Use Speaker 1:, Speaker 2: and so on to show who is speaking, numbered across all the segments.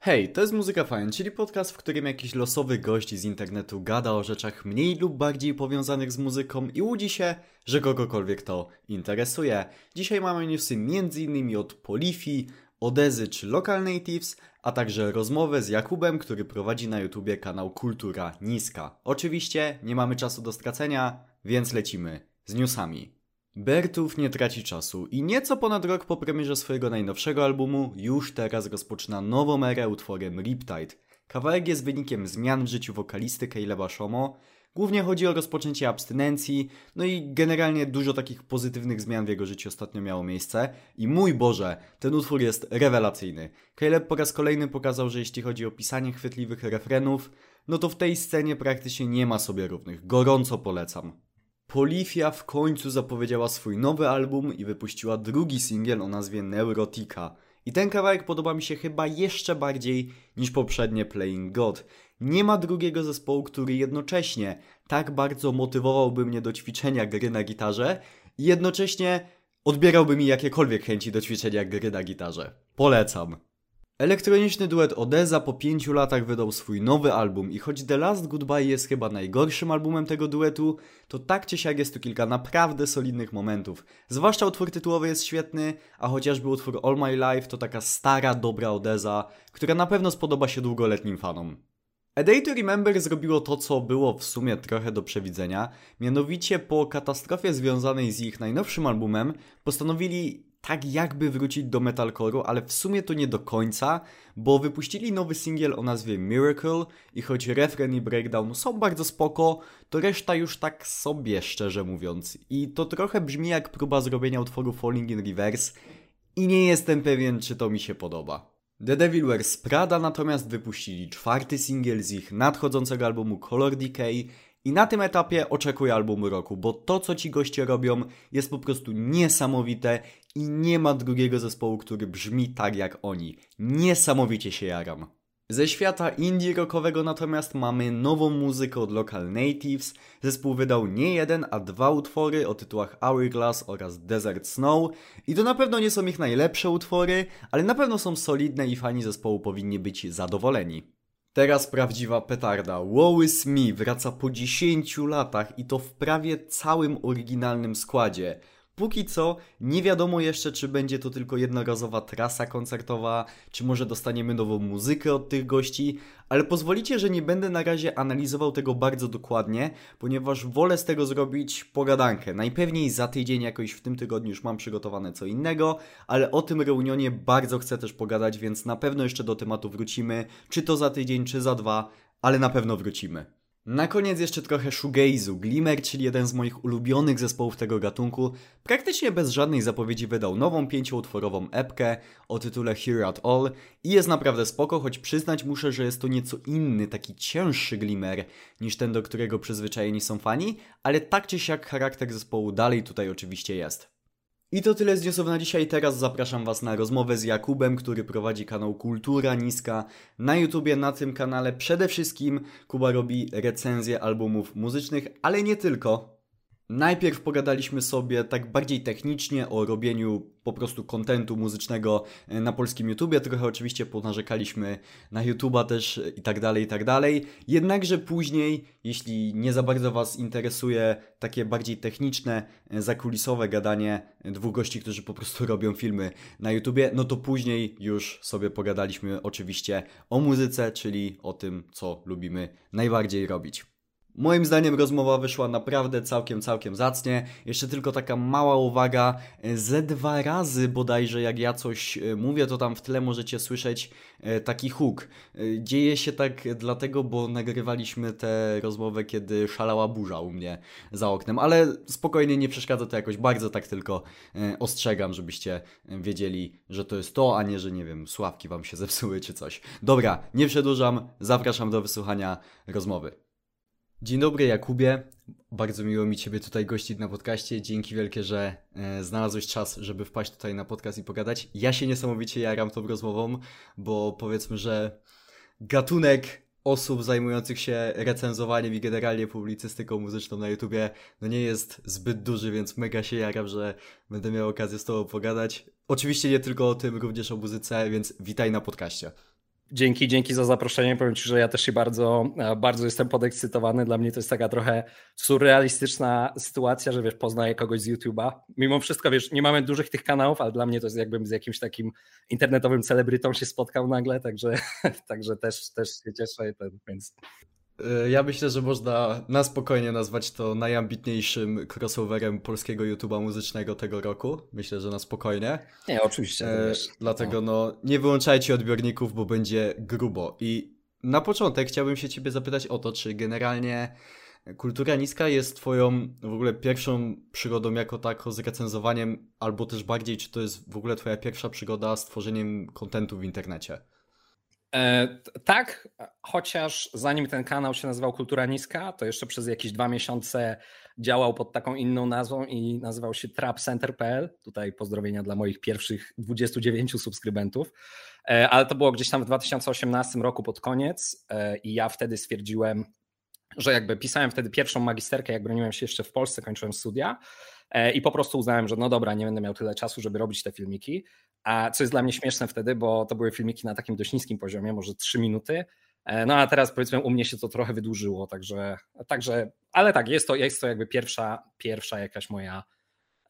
Speaker 1: Hej, to jest Muzyka Fajn, czyli podcast, w którym jakiś losowy gość z internetu gada o rzeczach mniej lub bardziej powiązanych z muzyką i łudzi się, że kogokolwiek to interesuje. Dzisiaj mamy newsy m.in. od Polifi, Odezy czy Local Natives, a także rozmowę z Jakubem, który prowadzi na YouTubie kanał Kultura Niska. Oczywiście nie mamy czasu do stracenia, więc lecimy z newsami. Bertów nie traci czasu i nieco ponad rok po premierze swojego najnowszego albumu już teraz rozpoczyna nową erę utworem Riptide. Kawałek jest wynikiem zmian w życiu wokalisty Caleba Shomo. Głównie chodzi o rozpoczęcie abstynencji, no i generalnie dużo takich pozytywnych zmian w jego życiu ostatnio miało miejsce. I mój Boże, ten utwór jest rewelacyjny. Caleb po raz kolejny pokazał, że jeśli chodzi o pisanie chwytliwych refrenów, no to w tej scenie praktycznie nie ma sobie równych. Gorąco polecam. Polifia w końcu zapowiedziała swój nowy album i wypuściła drugi singiel o nazwie Neurotica. I ten kawałek podoba mi się chyba jeszcze bardziej niż poprzednie Playing God. Nie ma drugiego zespołu, który jednocześnie tak bardzo motywowałby mnie do ćwiczenia gry na gitarze i jednocześnie odbierałby mi jakiekolwiek chęci do ćwiczenia gry na gitarze. Polecam. Elektroniczny duet Odeza po pięciu latach wydał swój nowy album i choć The Last Goodbye jest chyba najgorszym albumem tego duetu, to tak czy siak jest tu kilka naprawdę solidnych momentów. Zwłaszcza utwór tytułowy jest świetny, a chociażby utwór All My Life to taka stara, dobra Odeza, która na pewno spodoba się długoletnim fanom. A Day to Remember zrobiło to, co było w sumie trochę do przewidzenia, mianowicie po katastrofie związanej z ich najnowszym albumem postanowili tak jakby wrócić do metalcore'u, ale w sumie to nie do końca, bo wypuścili nowy singiel o nazwie Miracle i choć refren i breakdown są bardzo spoko, to reszta już tak sobie, szczerze mówiąc. I to trochę brzmi jak próba zrobienia utworu Falling in Reverse i nie jestem pewien, czy to mi się podoba. The Devil Wears Prada natomiast wypuścili czwarty singiel z ich nadchodzącego albumu Color Decay i na tym etapie oczekuję albumu roku, bo to co ci goście robią jest po prostu niesamowite i nie ma drugiego zespołu, który brzmi tak jak oni. Niesamowicie się jaram. Ze świata indie rockowego natomiast mamy nową muzykę od Local Natives. Zespół wydał nie jeden, a dwa utwory o tytułach Hourglass oraz Desert Snow. I to na pewno nie są ich najlepsze utwory, ale na pewno są solidne i fani zespołu powinni być zadowoleni. Teraz prawdziwa petarda. Is Me wraca po 10 latach i to w prawie całym oryginalnym składzie. Póki co nie wiadomo jeszcze, czy będzie to tylko jednorazowa trasa koncertowa, czy może dostaniemy nową muzykę od tych gości, ale pozwolicie, że nie będę na razie analizował tego bardzo dokładnie, ponieważ wolę z tego zrobić pogadankę. Najpewniej za tydzień, jakoś w tym tygodniu już mam przygotowane co innego, ale o tym reunionie bardzo chcę też pogadać, więc na pewno jeszcze do tematu wrócimy, czy to za tydzień, czy za dwa, ale na pewno wrócimy. Na koniec jeszcze trochę shoegaze'u. Glimmer, czyli jeden z moich ulubionych zespołów tego gatunku, praktycznie bez żadnej zapowiedzi wydał nową pięcioutworową epkę o tytule Here at All i jest naprawdę spoko, choć przyznać muszę, że jest to nieco inny, taki cięższy Glimmer niż ten, do którego przyzwyczajeni są fani, ale tak czy siak charakter zespołu dalej tutaj oczywiście jest. I to tyle z newsów na dzisiaj. Teraz zapraszam Was na rozmowę z Jakubem, który prowadzi kanał Kultura Niska na YouTubie. Na tym kanale przede wszystkim Kuba robi recenzje albumów muzycznych, ale nie tylko. Najpierw pogadaliśmy sobie tak bardziej technicznie o robieniu po prostu kontentu muzycznego e, na polskim YouTubie. Trochę oczywiście ponarzekaliśmy na YouTuba też i tak dalej, i tak dalej. Jednakże później, jeśli nie za bardzo Was interesuje takie bardziej techniczne, e, zakulisowe gadanie dwóch gości, którzy po prostu robią filmy na YouTubie, no to później już sobie pogadaliśmy oczywiście o muzyce, czyli o tym, co lubimy najbardziej robić. Moim zdaniem rozmowa wyszła naprawdę całkiem, całkiem zacnie. Jeszcze tylko taka mała uwaga. Ze dwa razy bodajże jak ja coś e, mówię, to tam w tle możecie słyszeć e, taki huk. E, dzieje się tak dlatego, bo nagrywaliśmy tę rozmowę, kiedy szalała burza u mnie za oknem. Ale spokojnie, nie przeszkadza to jakoś bardzo, tak tylko ostrzegam, żebyście wiedzieli, że to jest to, a nie, że nie wiem, sławki wam się zepsuły czy coś. Dobra, nie przedłużam, zapraszam do wysłuchania rozmowy. Dzień dobry Jakubie, bardzo miło mi Ciebie tutaj gościć na podcaście. Dzięki wielkie, że e, znalazłeś czas, żeby wpaść tutaj na podcast i pogadać. Ja się niesamowicie jaram tą rozmową, bo powiedzmy, że gatunek osób zajmujących się recenzowaniem i generalnie publicystyką muzyczną na YouTubie no nie jest zbyt duży, więc mega się jaram, że będę miał okazję z Tobą pogadać. Oczywiście nie tylko o tym, również o muzyce, więc witaj na podcaście.
Speaker 2: Dzięki, dzięki za zaproszenie. Powiem Ci, że ja też się bardzo, e, bardzo jestem podekscytowany. Dla mnie to jest taka trochę surrealistyczna sytuacja, że wiesz, poznaję kogoś z YouTube'a. Mimo wszystko, wiesz, nie mamy dużych tych kanałów, ale dla mnie to jest jakbym z jakimś takim internetowym celebrytą się spotkał nagle, także, także też, też się cieszę. Więc
Speaker 1: ja myślę, że można na spokojnie nazwać to najambitniejszym crossoverem polskiego YouTube'a muzycznego tego roku. Myślę, że na spokojnie.
Speaker 2: Nie, oczywiście. E,
Speaker 1: dlatego no, nie wyłączajcie odbiorników, bo będzie grubo. I na początek chciałbym się ciebie zapytać o to, czy generalnie kultura niska jest twoją w ogóle pierwszą przygodą jako tako z recenzowaniem, albo też bardziej, czy to jest w ogóle twoja pierwsza przygoda z tworzeniem kontentu w internecie?
Speaker 2: E, tak, chociaż zanim ten kanał się nazywał Kultura Niska, to jeszcze przez jakieś dwa miesiące działał pod taką inną nazwą i nazywał się trapcenter.pl. Tutaj pozdrowienia dla moich pierwszych 29 subskrybentów. E, ale to było gdzieś tam w 2018 roku pod koniec e, i ja wtedy stwierdziłem, że jakby pisałem wtedy pierwszą magisterkę, jak broniłem się jeszcze w Polsce, kończyłem studia i po prostu uznałem, że no dobra, nie będę miał tyle czasu, żeby robić te filmiki. A co jest dla mnie śmieszne wtedy, bo to były filmiki na takim dość niskim poziomie, może 3 minuty. E, no a teraz powiedzmy u mnie się to trochę wydłużyło, także, także ale tak, jest to, jest to jakby pierwsza, pierwsza jakaś moja,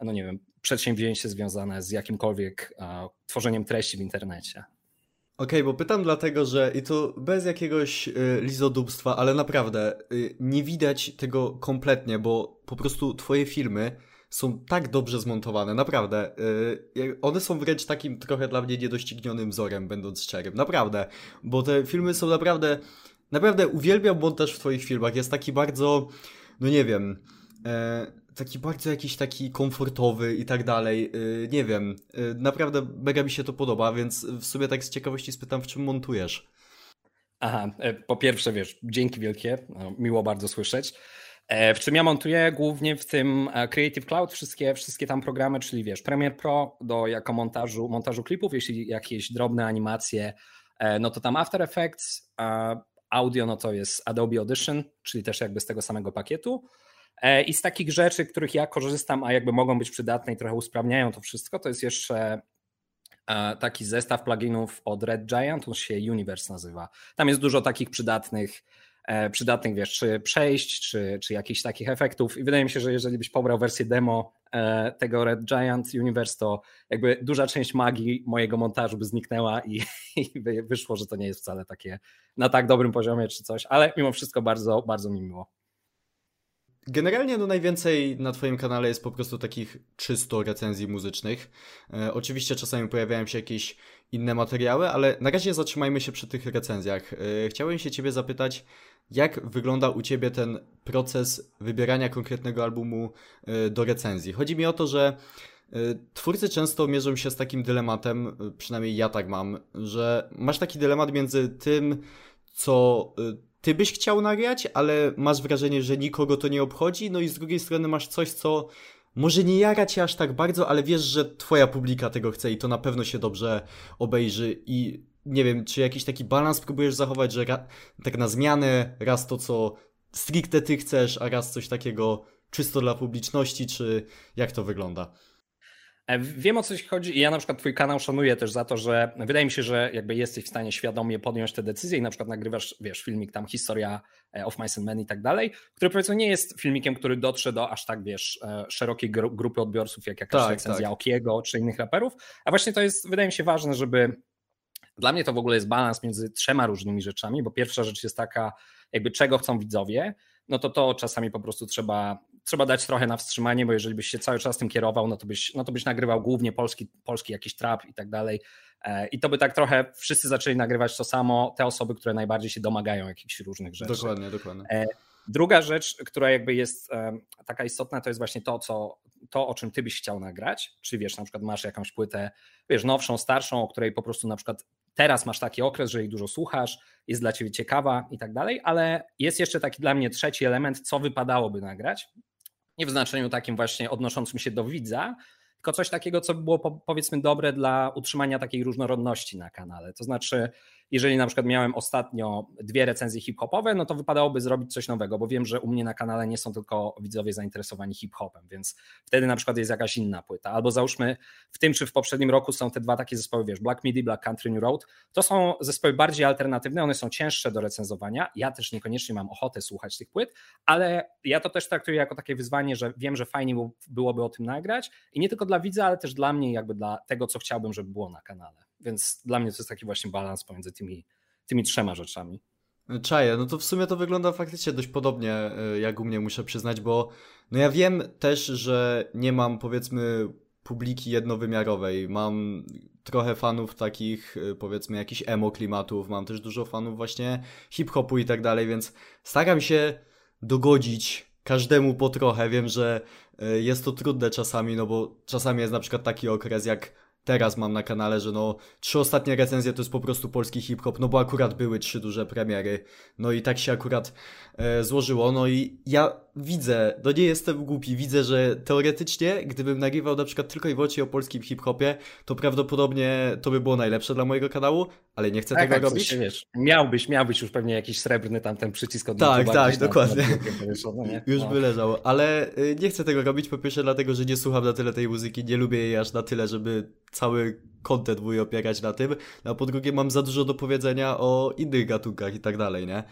Speaker 2: no nie wiem, przedsięwzięcie związane z jakimkolwiek uh, tworzeniem treści w internecie.
Speaker 1: Okej, okay, bo pytam dlatego, że i to bez jakiegoś y, lizodubstwa, ale naprawdę y, nie widać tego kompletnie, bo po prostu twoje filmy są tak dobrze zmontowane, naprawdę. Y, one są wręcz takim trochę dla mnie niedoścignionym wzorem, będąc szczerym, naprawdę. Bo te filmy są naprawdę, naprawdę uwielbiam montaż w twoich filmach, jest taki bardzo, no nie wiem... Y, taki bardzo jakiś taki komfortowy i tak dalej. Y, nie wiem, y, naprawdę mega mi się to podoba, więc w sumie tak z ciekawości spytam, w czym montujesz?
Speaker 2: Aha, e, po pierwsze, wiesz, dzięki wielkie, no, miło bardzo słyszeć. E, w czym ja montuję? Głównie w tym e, Creative Cloud, wszystkie, wszystkie tam programy, czyli wiesz, Premiere Pro do jako montażu, montażu klipów, jeśli jakieś drobne animacje, no to tam After Effects, audio no to jest Adobe Audition, czyli też jakby z tego samego pakietu. E, I z takich rzeczy, których ja korzystam, a jakby mogą być przydatne i trochę usprawniają to wszystko, to jest jeszcze e, taki zestaw pluginów od Red Giant, on się Universe nazywa. Tam jest dużo takich przydatnych, e, przydatnych wiesz, czy przejść, czy, czy jakichś takich efektów. I wydaje mi się, że jeżeli byś pobrał wersję demo tego Red Giant Universe, to jakby duża część magii mojego montażu by zniknęła i, i wyszło, że to nie jest wcale takie na tak dobrym poziomie czy coś, ale mimo wszystko bardzo, bardzo mi miło.
Speaker 1: Generalnie no najwięcej na Twoim kanale jest po prostu takich czysto recenzji muzycznych. E, oczywiście czasami pojawiają się jakieś inne materiały, ale na razie zatrzymajmy się przy tych recenzjach. E, chciałem się Ciebie zapytać, jak wygląda u Ciebie ten proces wybierania konkretnego albumu e, do recenzji? Chodzi mi o to, że e, Twórcy często mierzą się z takim dylematem, e, przynajmniej ja tak mam, że masz taki dylemat między tym, co ty byś chciał nagrać, ale masz wrażenie, że nikogo to nie obchodzi, no i z drugiej strony masz coś, co może nie jara cię aż tak bardzo, ale wiesz, że twoja publika tego chce i to na pewno się dobrze obejrzy i nie wiem, czy jakiś taki balans próbujesz zachować, że tak na zmianę raz to, co stricte ty chcesz, a raz coś takiego czysto dla publiczności, czy jak to wygląda?
Speaker 2: E, wiem o co ci chodzi i ja na przykład twój kanał szanuję też za to, że wydaje mi się, że jakby jesteś w stanie świadomie podjąć te decyzje i na przykład nagrywasz, wiesz, filmik tam historia e, of Mice and Men i tak dalej, który powiedzmy nie jest filmikiem, który dotrze do aż tak, wiesz, e, szerokiej grupy odbiorców, jak jakaś tak, recenzja tak. Okiego czy innych raperów, a właśnie to jest, wydaje mi się ważne, żeby dla mnie to w ogóle jest balans między trzema różnymi rzeczami, bo pierwsza rzecz jest taka, jakby czego chcą widzowie, no to to czasami po prostu trzeba, trzeba dać trochę na wstrzymanie, bo jeżeli byś się cały czas tym kierował, no to byś, no to byś nagrywał głównie polski, polski jakiś trap i tak dalej. E, I to by tak trochę wszyscy zaczęli nagrywać to samo, te osoby, które najbardziej się domagają jakichś różnych rzeczy.
Speaker 1: Dokładnie, dokładnie. E,
Speaker 2: druga rzecz, która jakby jest e, taka istotna, to jest właśnie to, co, to, o czym ty byś chciał nagrać. Czy wiesz, na przykład masz jakąś płytę, wiesz, nowszą, starszą, o której po prostu na przykład teraz masz taki okres, że jej dużo słuchasz, jest dla ciebie ciekawa i tak dalej, ale jest jeszcze taki dla mnie trzeci element, co wypadałoby nagrać. Nie w znaczeniu takim właśnie odnoszącym się do widza, tylko coś takiego, co było powiedzmy dobre dla utrzymania takiej różnorodności na kanale. To znaczy, jeżeli na przykład miałem ostatnio dwie recenzje hip-hopowe, no to wypadałoby zrobić coś nowego, bo wiem, że u mnie na kanale nie są tylko widzowie zainteresowani hip-hopem, więc wtedy na przykład jest jakaś inna płyta. Albo załóżmy w tym czy w poprzednim roku są te dwa takie zespoły, wiesz, Black Midi, Black Country New Road. To są zespoły bardziej alternatywne, one są cięższe do recenzowania. Ja też niekoniecznie mam ochotę słuchać tych płyt, ale ja to też traktuję jako takie wyzwanie, że wiem, że fajnie byłoby o tym nagrać i nie tylko dla widza, ale też dla mnie, jakby dla tego, co chciałbym, żeby było na kanale. Więc dla mnie to jest taki właśnie balans pomiędzy tymi, tymi trzema rzeczami.
Speaker 1: Czaję, no to w sumie to wygląda faktycznie dość podobnie e, jak u mnie, muszę przyznać, bo no ja wiem też, że nie mam powiedzmy publiki jednowymiarowej. Mam trochę fanów takich, e, powiedzmy, jakichś emo klimatów, mam też dużo fanów właśnie hip-hopu i tak dalej, więc staram się dogodzić każdemu po trochę. Wiem, że e, jest to trudne czasami, no bo czasami jest na przykład taki okres jak teraz mam na kanale, że no trzy ostatnie recenzje to jest po prostu polski hip-hop, no bo akurat były trzy duże premiery, no i tak się akurat e, złożyło, no i ja widzę, no nie jestem głupi, widzę, że teoretycznie, gdybym nagrywał na przykład tylko i wyłącznie o polskim hip-hopie, to prawdopodobnie to by było najlepsze dla mojego kanału, ale nie chcę tak, tego tak, robić.
Speaker 2: Się, wiesz, miałbyś, miałbyś już pewnie jakiś srebrny tam ten przycisk od
Speaker 1: Tak, tak, dokładnie. Na, na już no. by leżał, ale y, nie chcę tego robić, po pierwsze dlatego, że nie słucham na tyle tej muzyki, nie lubię jej aż na tyle, żeby cały content mój opierać na tym, a po drugie mam za dużo do powiedzenia o innych gatunkach i tak dalej, nie?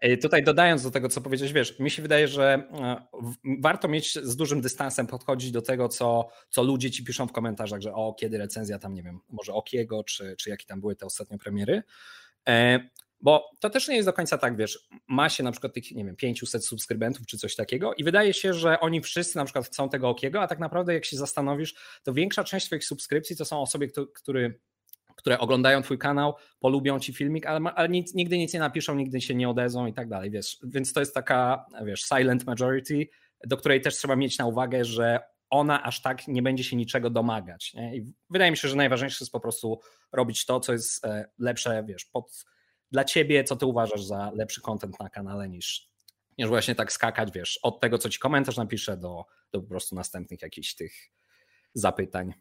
Speaker 2: E, tutaj dodając do tego, co powiedziałeś, wiesz, mi się wydaje, że e, warto mieć z dużym dystansem podchodzić do tego, co, co ludzie ci piszą w komentarzach, że o, kiedy recenzja tam, nie wiem, może Okiego, czy, czy jakie tam były te ostatnie premiery. E, bo to też nie jest do końca tak, wiesz, ma się na przykład tych, nie wiem, 500 subskrybentów czy coś takiego i wydaje się, że oni wszyscy na przykład chcą tego okiego, a tak naprawdę jak się zastanowisz, to większa część swoich subskrypcji to są osoby, które które oglądają twój kanał, polubią ci filmik, ale, ale nic, nigdy nic nie napiszą, nigdy się nie odezą i tak dalej, wiesz. Więc to jest taka, wiesz, silent majority, do której też trzeba mieć na uwagę, że ona aż tak nie będzie się niczego domagać. Nie? I wydaje mi się, że najważniejsze jest po prostu robić to, co jest e, lepsze, wiesz, pod, dla ciebie, co ty uważasz za lepszy content na kanale niż, niż właśnie tak skakać, wiesz, od tego, co ci komentarz napisze do, do po prostu następnych jakichś tych zapytań.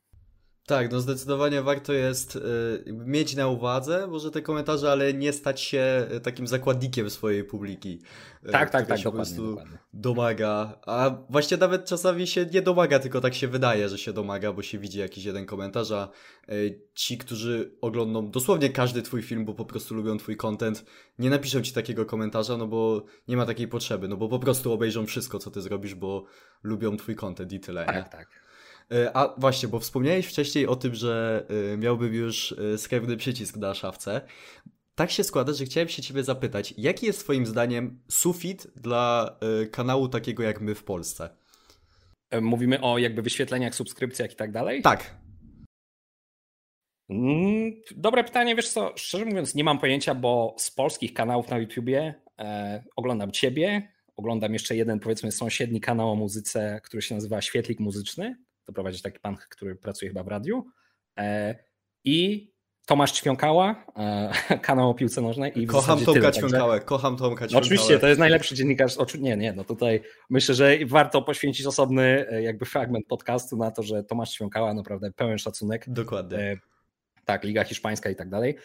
Speaker 1: Tak, no zdecydowanie warto jest y, mieć na uwadze może te komentarze, ale nie stać się y, takim zakładnikiem swojej publiki.
Speaker 2: Y, tak, tak, tak, się dokładnie, po dokładnie.
Speaker 1: domaga. A właśnie nawet czasami się nie domaga, tylko tak się wydaje, że się domaga, bo się widzi jakiś jeden komentarz, a ci, którzy oglądną dosłownie każdy twój film, bo po prostu lubią twój content, nie napiszą ci takiego komentarza, no bo nie ma takiej potrzeby, no bo po prostu obejrzą wszystko, co ty zrobisz, bo lubią twój content i tyle.
Speaker 2: Tak,
Speaker 1: nie?
Speaker 2: tak.
Speaker 1: E, a właśnie, bo wspomniałeś wcześniej o tym, że e, miałbym już e, srebrny przycisk na szafce. Tak się składa, że chciałem się ciebie zapytać, jaki jest twoim zdaniem sufit dla kanału takiego jak my w Polsce?
Speaker 2: Mówimy o jakby wyświetleniach, subskrypcjach i tak dalej?
Speaker 1: Tak.
Speaker 2: Mm, dobre pytanie, wiesz co, szczerze mówiąc nie mam pojęcia, bo z polskich kanałów na YouTubie e, oglądam ciebie, oglądam jeszcze jeden powiedzmy sąsiedni kanał o muzyce, który się nazywa Świetlik Muzyczny to prowadzi taki pan, który pracuje chyba w radiu. E, I Tomasz Ćwiąkała, e, kanał o piłce nożnej. I
Speaker 1: kocham Tomka Ćwiąkałę, kocham Tomka Ćwiąkałę.
Speaker 2: Oczywiście, to jest najlepszy dziennikarz. Nie, nie, no tutaj myślę, że warto poświęcić osobny e, jakby fragment podcastu na to, że Tomasz Ćwiąkała naprawdę pełen szacunek.
Speaker 1: Dokładnie.
Speaker 2: Tak, Liga Hiszpańska i tak dalej.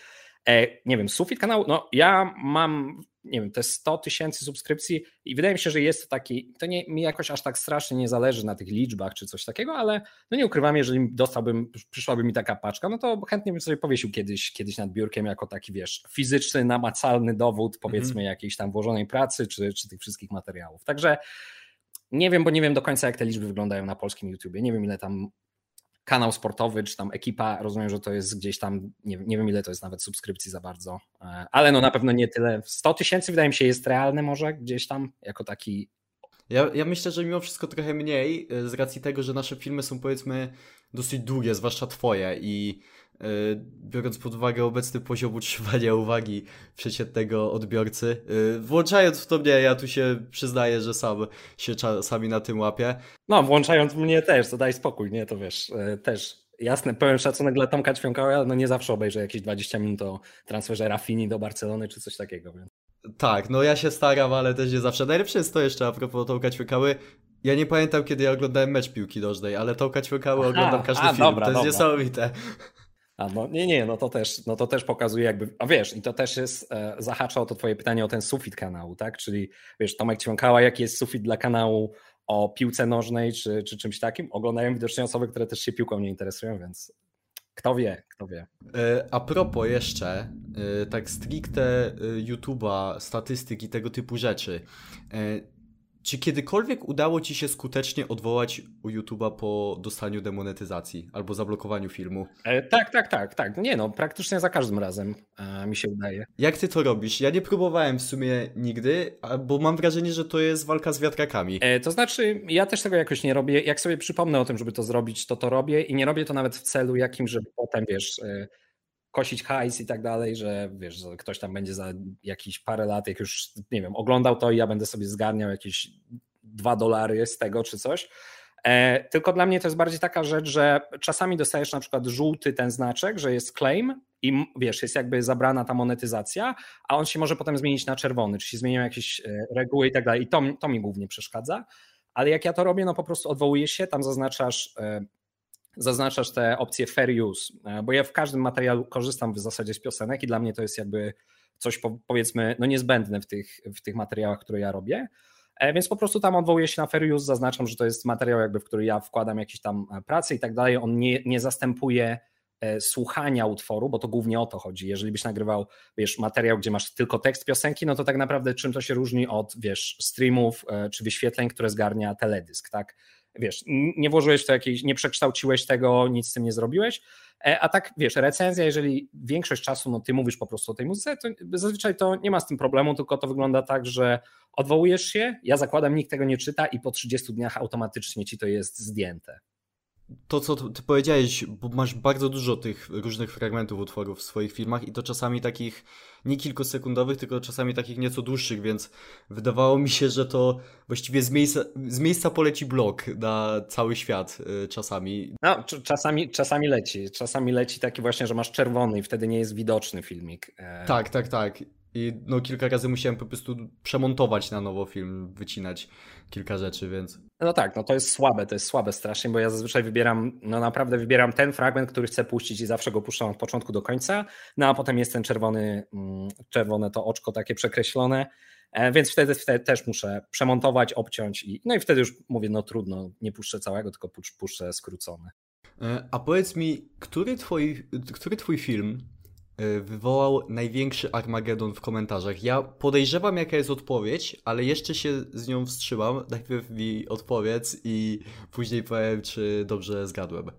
Speaker 2: Nie wiem, sufit kanału, no ja mam nie wiem, te 100 tysięcy subskrypcji i wydaje mi się, że jest to taki, to nie, mi jakoś aż tak strasznie nie zależy na tych liczbach czy coś takiego, ale no nie ukrywam, jeżeli dostałbym, przyszłaby mi taka paczka, no to chętnie bym sobie powiesił kiedyś, kiedyś nad biurkiem jako taki, wiesz, fizyczny, namacalny dowód powiedzmy mhm. jakiejś tam włożonej pracy czy, czy tych wszystkich materiałów. Także nie wiem, bo nie wiem do końca jak te liczby wyglądają na polskim YouTubie, nie wiem ile tam kanał sportowy, czy tam ekipa, rozumiem, że to jest gdzieś tam, nie, nie wiem ile to jest nawet subskrypcji za bardzo, e, ale no na pewno nie tyle. 100 tysięcy wydaje mi się jest realne może gdzieś tam, jako taki
Speaker 1: ja, ja myślę, że mimo wszystko trochę mniej, e, z racji tego, że nasze filmy są powiedzmy dosyć długie, zwłaszcza twoje i biorąc pod uwagę obecny poziom utrzymania uwagi przeciętnego odbiorcy. E, włączając w to mnie, ja tu się przyznaję, że sam się czasami na tym łapię.
Speaker 2: No, włączając mnie też, to daj spokój, nie, to wiesz, e, też Jasne, pełen szacunek dla Tomka Ćwiąkała, ale no nie zawsze obejrzę jakieś 20 minut o transferze Rafini do Barcelony czy coś takiego. Więc.
Speaker 1: Tak, no ja się staram, ale też nie zawsze. Najlepsze jest to jeszcze a propos Tomka Ćwiąkały. Ja nie pamiętam, kiedy ja oglądałem mecz piłki nożnej, ale Tomka Ćwiąkały oglądam każdy a, film. Dobra, to jest dobra. niesamowite.
Speaker 2: A no nie, nie, no to też, no to też pokazuje jakby, a wiesz, i to też jest, e, zahacza o to twoje pytanie o ten sufit kanału, tak? Czyli wiesz, Tomek Ćwiąkała, jaki jest sufit dla kanału o piłce nożnej czy, czy czymś takim? Oglądają widocznie osoby, które też się piłką nie interesują, więc kto wie, kto wie.
Speaker 1: E, a propos jeszcze, e, tak stricte e, YouTube'a, statystyki, tego typu rzeczy. Czy kiedykolwiek udało Ci się skutecznie odwołać u YouTube'a po dostaniu demonetyzacji albo zablokowaniu filmu?
Speaker 2: E, tak, tak, tak, tak. Nie no, praktycznie za każdym razem e, mi się udaje.
Speaker 1: Jak Ty to robisz? Ja nie próbowałem w sumie nigdy, bo mam wrażenie, że to jest walka z wiatrakami.
Speaker 2: E, to znaczy, ja też tego jakoś nie robię. Jak sobie przypomnę o tym, żeby to zrobić, to to robię i nie robię to nawet w celu jakim, żeby potem, wiesz... E, kosić hajs i tak dalej, że wiesz, ktoś tam będzie za jakieś parę lat, jak już, nie wiem, oglądał to i ja będę sobie zgarniał jakieś dwa dolary z tego czy coś. E, tylko dla mnie to jest bardziej taka rzecz, że czasami dostajesz na przykład żółty ten znaczek, że jest claim i wiesz, jest jakby zabrana ta monetyzacja, a on się może potem zmienić na czerwony, czy się zmienią jakieś e, reguły i tak dalej. I to, to mi głównie przeszkadza. Ale jak ja to robię, no po prostu odwołujesz się, tam zaznaczasz e, zaznaczasz te opcje fair use, e, bo ja w każdym materiale korzystam w zasadzie z piosenek i dla mnie to jest jakby coś powiedzmy no niezbędne w tych, w tych materiałach, które ja robię. E, więc po prostu tam odwołuję się na fair use, zaznaczam, że to jest materiał, jakby, w który ja wkładam jakieś tam e, prace i tak dalej. On nie, nie zastępuje słuchania utworu, bo to głównie o to chodzi. Jeżeli byś nagrywał, wiesz, materiał, gdzie masz tylko tekst piosenki, no to tak naprawdę czym to się różni od, wiesz, streamów czy wyświetleń, które zgarnia teledysk, tak? Wiesz, nie włożyłeś to jakiejś, nie przekształciłeś tego, nic z tym nie zrobiłeś. E, a tak, wiesz, recenzja, jeżeli większość czasu no, ty mówisz po prostu o tej muzyce, to zazwyczaj to nie ma z tym problemu, tylko to wygląda tak, że odwołujesz się, ja zakładam, nikt tego nie czyta i po 30 dniach automatycznie ci to jest zdjęte
Speaker 1: to, co ty powiedziałeś, bo masz bardzo dużo tych różnych fragmentów utworów w swoich filmach i to czasami takich nie kilkusekundowych, tylko czasami takich nieco dłuższych, więc wydawało mi się, że to właściwie z miejsca, z miejsca poleci blok na cały świat y, czasami.
Speaker 2: No, czasami, czasami leci. Czasami leci taki właśnie, że masz czerwony i wtedy nie jest widoczny filmik.
Speaker 1: E, tak, tak, tak. I no kilka razy musiałem po prostu przemontować na nowo film, wycinać kilka rzeczy, więc...
Speaker 2: No tak, no to jest słabe, to jest słabe strasznie, bo ja zazwyczaj wybieram, no naprawdę wybieram ten fragment, który chcę puścić i zawsze go puszczam od początku do końca, no a potem jest ten czerwony, mm, czerwone to oczko takie przekreślone, e, więc wtedy, wtedy też muszę przemontować, obciąć i no i wtedy już mówię, no trudno, nie puszczę całego, tylko puszczę skrócony.
Speaker 1: E, a powiedz mi, który twój, który twój film wywołał największy Armagedon w komentarzach. Ja podejrzewam, jaka jest odpowiedź, ale jeszcze się z nią wstrzymam. Najpierw mi odpowiedz i później powiem, czy dobrze zgadłem.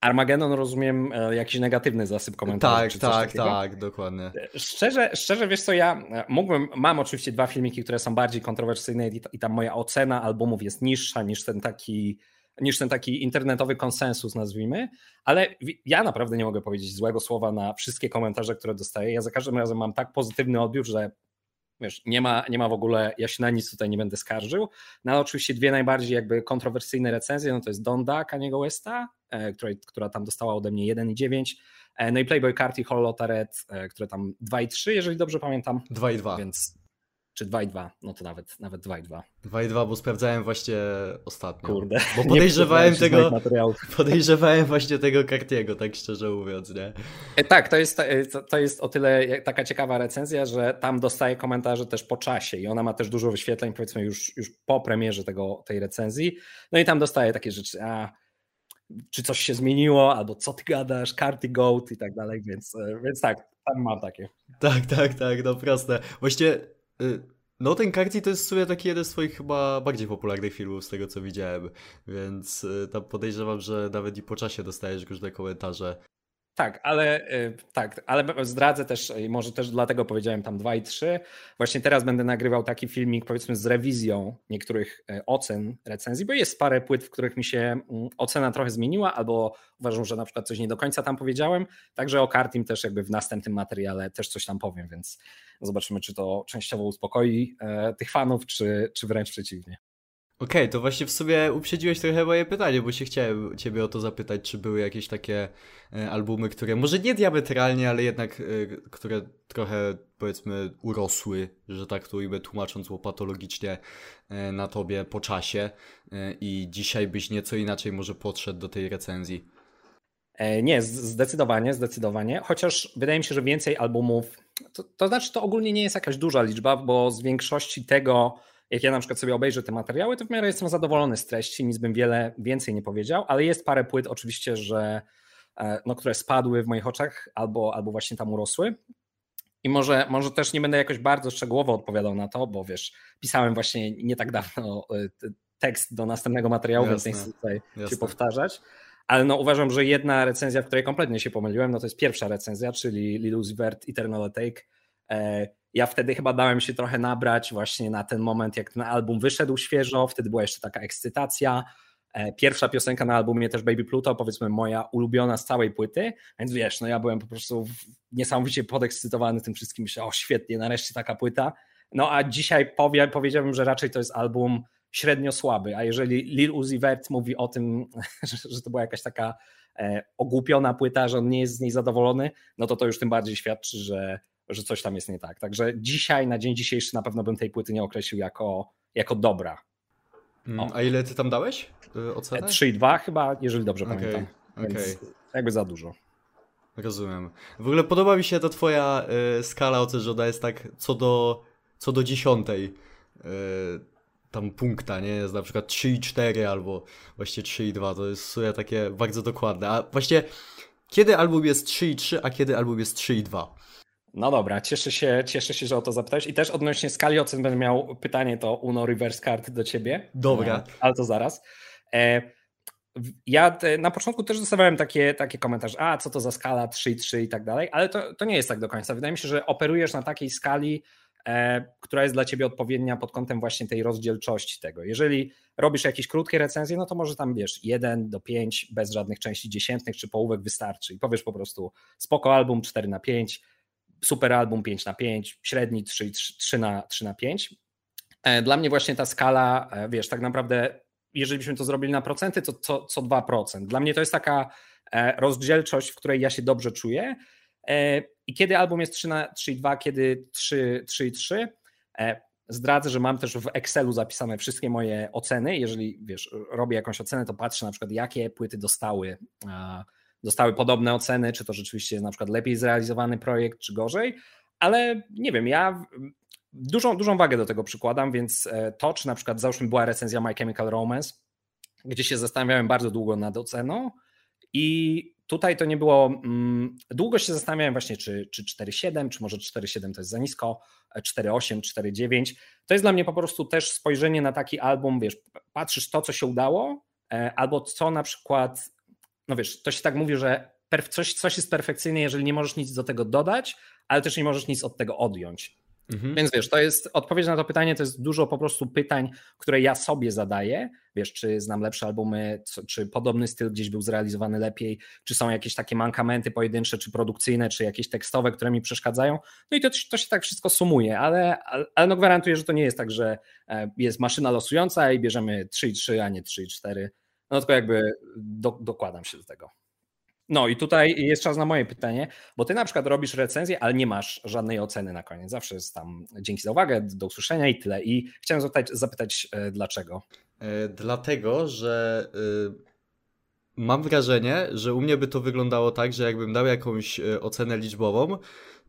Speaker 2: Armagedon rozumiem e, jakiś negatywny zasyp komentarzy.
Speaker 1: Tak, tak, tak, dokładnie.
Speaker 2: Szczerze, szczerze, wiesz co, ja e, mógłbym, mam oczywiście dwa filmiki, które są bardziej kontrowersyjne i tam moja ocena albumów jest niższa niż ten taki niż ten taki internetowy konsensus, nazwijmy, ale ja naprawdę nie mogę powiedzieć złego słowa na wszystkie komentarze, które dostaję. Ja za każdym razem mam tak pozytywny odbiór, że wiesz, nie ma, nie ma w ogóle, ja się na nic tutaj nie będę skarżył. No oczywiście dwie najbardziej jakby kontrowersyjne recenzje, no to jest Donda Kaniego Westa, e, która, która tam dostała ode mnie 1,9, e, no i Playboy Card i Hollow Red, e, które tam 2,3, jeżeli dobrze pamiętam.
Speaker 1: 2,2.
Speaker 2: Więc czy 2,2, no to nawet, nawet 2,2.
Speaker 1: 2,2, bo sprawdzałem właśnie ostatnio.
Speaker 2: Kurde.
Speaker 1: Bo podejrzewałem tego, podejrzewałem właśnie tego Cartiego, tak szczerze mówiąc, nie?
Speaker 2: E, tak, to jest, e, to jest o tyle taka ciekawa recenzja, że tam dostaję komentarze też po czasie i ona ma też dużo wyświetleń, powiedzmy już, już po premierze tego, tej recenzji. No i tam dostaję takie rzeczy, a czy coś się zmieniło, albo co ty gadasz, karty goat i tak dalej, więc, e, więc tak, tam mam takie.
Speaker 1: Tak, tak, tak, no proste. Właściwie Y, no ten Carti to jest w sumie taki jeden z twoich chyba bardziej popularnych filmów z tego co widziałem, więc y, tam podejrzewam, że nawet i po czasie dostajesz różne komentarze
Speaker 2: tak, ale y, tak, ale zdradzę też, może też dlatego powiedziałem tam 2 i 3. Właśnie teraz będę nagrywał taki filmik, powiedzmy, z rewizją niektórych y, ocen recenzji, bo jest parę płyt, w których mi się mm, ocena trochę zmieniła, albo uważam, że na przykład coś nie do końca tam powiedziałem. Także o Kartim też jakby w następnym materiale też coś tam powiem, więc zobaczymy, czy to częściowo uspokoi e, tych fanów, czy, czy wręcz przeciwnie.
Speaker 1: Okej, to właśnie w sumie uprzedziłeś trochę moje pytanie, bo się chciałem ciebie o to zapytać, czy były jakieś takie e, albumy, które może nie diametralnie, ale jednak e, które trochę powiedzmy urosły, że tak to ujmę, tłumacząc łopatologicznie e, na tobie po czasie i dzisiaj byś nieco inaczej może podszedł do tej recenzji.
Speaker 2: Nie, zdecydowanie, zdecydowanie. Chociaż wydaje mi się, że więcej albumów, to, to znaczy to ogólnie nie jest jakaś duża liczba, bo z większości tego, jak ja na przykład sobie obejrzę te materiały, to w miarę jestem zadowolony z treści, nic bym wiele więcej nie powiedział, ale jest parę płyt oczywiście, że e, no, które spadły w moich oczach albo, albo właśnie tam urosły. I może, może też nie będę jakoś bardzo szczegółowo odpowiadał na to, bo wiesz, pisałem właśnie nie tak dawno e, tekst do następnego materiału, Jasne. więc nie chcę tutaj Jasne. się powtarzać. Ale no uważam, że jedna recenzja, w której kompletnie się pomyliłem, no to jest pierwsza recenzja, czyli Lil Uzi Vert Eternal Take. Ja wtedy chyba dałem się trochę nabrać właśnie na ten moment, jak ten album wyszedł świeżo, wtedy była jeszcze taka ekscytacja. E, pierwsza piosenka na albumie też Baby Pluto, powiedzmy moja ulubiona z całej płyty, więc wiesz, no ja byłem po prostu niesamowicie podekscytowany tym wszystkim, myślę, o świetnie, nareszcie taka płyta. No a dzisiaj powie, powiedziałbym, że raczej to jest album średnio słaby, a jeżeli Lil Uzi Vert mówi o tym, że, że to była jakaś taka e, ogłupiona płyta, że on nie jest z niej zadowolony, no to to już tym bardziej świadczy, że, że coś tam jest nie tak. Także dzisiaj, na dzień dzisiejszy na pewno bym tej płyty nie określił jako, jako dobra.
Speaker 1: Mm, a ile ty tam dałeś yy, ocenę?
Speaker 2: 3,2 chyba, jeżeli dobrze okay, pamiętam. Okay. jakby za dużo.
Speaker 1: Rozumiem. W ogóle podoba mi się ta twoja y, skala ocen, że ona jest tak co do, co do dziesiątej. Y, tam punkta, nie? Jest na przykład 3,4 albo właśnie 3,2. To jest takie bardzo dokładne. A właśnie kiedy album jest 3,3, a kiedy album jest 3,2?
Speaker 2: No dobra, cieszę się, cieszę się, że o to zapytałeś. I też odnośnie skali ocen będę miał pytanie to Uno Reverse Card do ciebie.
Speaker 1: Dobra.
Speaker 2: No, ale to zaraz. E, ja na początku też dostawałem takie, takie komentarze, a co to za skala 3,3 i tak dalej, ale to, to nie jest tak do końca. Wydaje mi się, że operujesz na takiej skali, e, która jest dla ciebie odpowiednia pod kątem właśnie tej rozdzielczości tego. Jeżeli robisz jakieś krótkie recenzje, no to może tam wiesz 1 do 5 bez żadnych części dziesiętnych czy połówek wystarczy i powiesz po prostu spoko album 4 na 5 super album 5 na 5, średni 3, 3, na, 3 na 5. E, dla mnie właśnie ta skala, e, wiesz, tak naprawdę, jeżeli byśmy to zrobili na procenty, to co, co 2%. Dla mnie to jest taka e, rozdzielczość, w której ja się dobrze czuję. I kiedy album jest 3 na 3,2, kiedy 3, 3 i 3, zdradzę, że mam też w Excelu zapisane wszystkie moje oceny. Jeżeli wiesz, robię jakąś ocenę, to patrzę na przykład, jakie płyty dostały dostały podobne oceny, czy to rzeczywiście jest na przykład lepiej zrealizowany projekt, czy gorzej, ale nie wiem, ja dużą, dużą wagę do tego przykładam, więc e, to, czy na przykład załóżmy była recenzja My Chemical Romance, gdzie się zastanawiałem bardzo długo nad oceną i tutaj to nie było, mm, długo się zastanawiałem właśnie, czy, czy 4,7, czy może 4,7 to jest za nisko, 4,8, e, 4,9. To jest dla mnie po prostu też spojrzenie na taki album, wiesz, patrzysz to, co się udało, e, albo co na przykład no wiesz, to się tak mówi, że coś, coś jest perfekcyjne, jeżeli nie możesz nic do tego dodać, ale też nie możesz nic od tego odjąć. Mhm. Więc wiesz, to jest odpowiedź na to pytanie, to jest dużo po prostu pytań, które ja sobie zadaję. Wiesz, czy znam lepsze albumy, czy podobny styl gdzieś był zrealizowany lepiej, czy są jakieś takie mankamenty pojedyncze, czy produkcyjne, czy jakieś tekstowe, które mi przeszkadzają. No i to, to się tak wszystko sumuje, ale, ale no gwarantuję, że to nie jest tak, że e, jest maszyna losująca i bierzemy 3 i 3, a nie 3 i 4 no tylko jakby do, dokładam się do tego. No i tutaj jest czas na moje pytanie, bo ty na przykład robisz recenzję, ale nie masz żadnej oceny na koniec. Zawsze jest tam dzięki za uwagę, do usłyszenia i tyle. I chciałem zapytać, zapytać e, dlaczego?
Speaker 1: E, dlatego, że y, mam wrażenie, że u mnie by to wyglądało tak, że jakbym dał jakąś e, ocenę liczbową,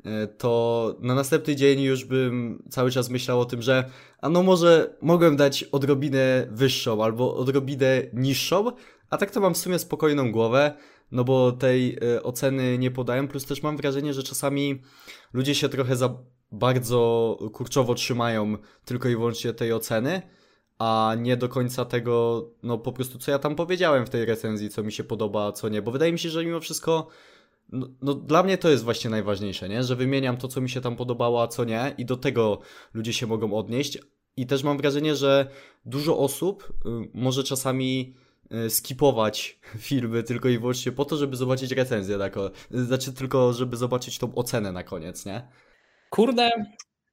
Speaker 1: E, to na następny dzień już bym cały czas myślał o tym, że a no może mogłem dać odrobinę wyższą albo odrobinę niższą, a tak to mam w sumie spokojną głowę, no bo tej e, oceny nie podają, plus też mam wrażenie, że czasami ludzie się trochę za bardzo kurczowo trzymają tylko i wyłącznie tej oceny, a nie do końca tego, no po prostu co ja tam powiedziałem w tej recenzji, co mi się podoba, a co nie, bo wydaje mi się, że mimo wszystko no, no, dla mnie to jest właśnie najważniejsze, nie? że wymieniam to, co mi się tam podobało, a co nie, i do tego ludzie się mogą odnieść. I też mam wrażenie, że dużo osób y, może czasami y, skipować filmy tylko i wyłącznie po to, żeby zobaczyć recenzję, tak? znaczy tylko, żeby zobaczyć tą ocenę na koniec, nie?
Speaker 2: Kurde,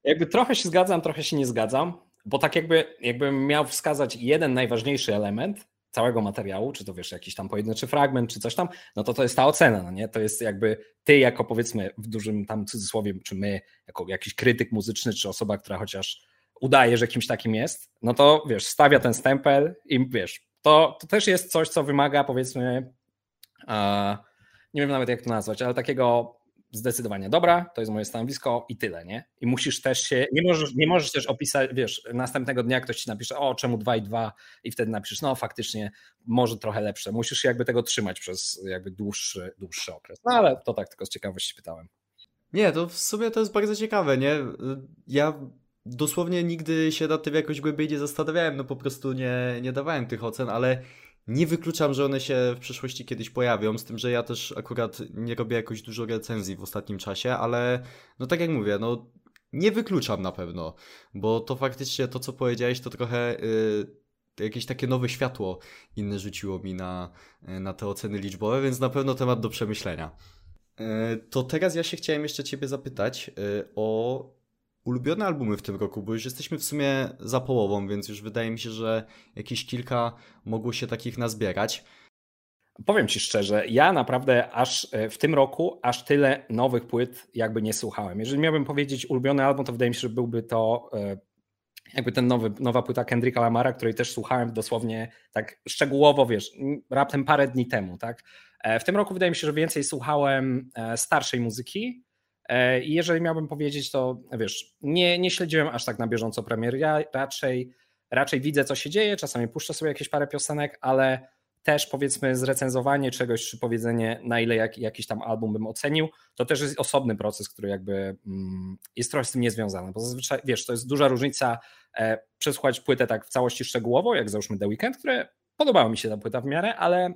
Speaker 2: jakby trochę się zgadzam, trochę się nie zgadzam, bo tak jakby, jakbym miał wskazać jeden najważniejszy element, całego materiału, czy to wiesz, jakiś tam pojedynczy fragment, czy coś tam, no to to jest ta ocena, no nie? To jest jakby ty jako powiedzmy w dużym tam cudzysłowie, czy my jako jakiś krytyk muzyczny, czy osoba, która chociaż udaje, że kimś takim jest, no to wiesz, stawia ten stempel i wiesz, to, to też jest coś, co wymaga powiedzmy nie wiem nawet jak to nazwać, ale takiego zdecydowanie dobra, to jest moje stanowisko i tyle, nie? I musisz też się, nie możesz, nie możesz też opisać, wiesz, następnego dnia ktoś ci napisze, o czemu 2 i 2 i wtedy napiszesz, no faktycznie może trochę lepsze. Musisz się jakby tego trzymać przez jakby dłuższy, dłuższy okres. No ale to tak tylko z ciekawości pytałem.
Speaker 1: Nie, to w sumie to jest bardzo ciekawe, nie? Ja dosłownie nigdy się nad tym jakoś głębiej nie zastanawiałem, no po prostu nie, nie dawałem tych ocen, ale nie wykluczam, że one się w przyszłości kiedyś pojawią, z tym, że ja też akurat nie robię jakoś dużo recenzji w ostatnim czasie, ale no tak jak mówię, no nie wykluczam na pewno, bo to faktycznie to, co powiedziałeś, to trochę yy, jakieś takie nowe światło inne rzuciło mi na, yy, na te oceny liczbowe, więc na pewno temat do przemyślenia. Yy, to teraz ja się chciałem jeszcze Ciebie zapytać o ulubione albumy w tym roku, bo już jesteśmy w sumie za połową, więc już wydaje mi się, że jakieś kilka mogło się takich nazbierać.
Speaker 2: Powiem Ci szczerze, ja naprawdę aż e, w tym roku aż tyle nowych płyt jakby nie słuchałem. Jeżeli miałbym powiedzieć ulubiony album, to wydaje mi się, że byłby to e, jakby ten nowy, nowa płyta Kendricka Lamara, której też słuchałem dosłownie tak szczegółowo, wiesz, raptem parę dni temu, tak? E, w tym roku wydaje mi się, że więcej słuchałem starszej muzyki, I jeżeli miałbym powiedzieć, to wiesz, nie, nie śledziłem aż tak na bieżąco premier. Ja raczej, raczej widzę, co się dzieje, czasami puszczę sobie jakieś parę piosenek, ale też powiedzmy zrecenzowanie czegoś, czy powiedzenie na ile jak, jakiś tam album bym ocenił, to też jest osobny proces, który jakby mm, jest trochę z tym niezwiązany, bo zazwyczaj, wiesz, to jest duża różnica e, przesłuchać płytę tak w całości szczegółowo, jak załóżmy The Weekend, które podobała mi się ta płyta w miarę, ale,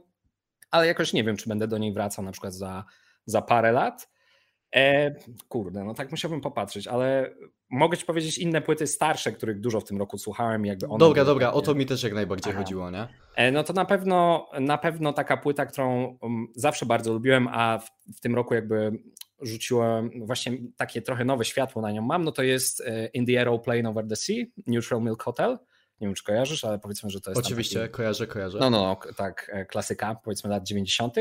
Speaker 2: ale jakoś nie wiem, czy będę do niej wracał na przykład za, za parę lat, E, kurde, no tak musiałbym popatrzeć, ale mogę ci powiedzieć inne płyty starsze, których dużo w tym roku słuchałem. Jakby
Speaker 1: one dobra, dobra, o to mi też jak najbardziej Aha. chodziło, nie?
Speaker 2: E, no to na pewno, na pewno taka płyta, którą um, zawsze bardzo lubiłem, a w, w tym roku jakby rzuciłem właśnie takie trochę nowe światło na nią mam, no to jest e, In the Aeroplane Over the Sea, Neutral Milk Hotel. Nie wiem, czy kojarzysz, ale powiedzmy, że to jest.
Speaker 1: Oczywiście, taki... kojarzę, kojarzę.
Speaker 2: No, no, tak, klasyka, powiedzmy lat 90.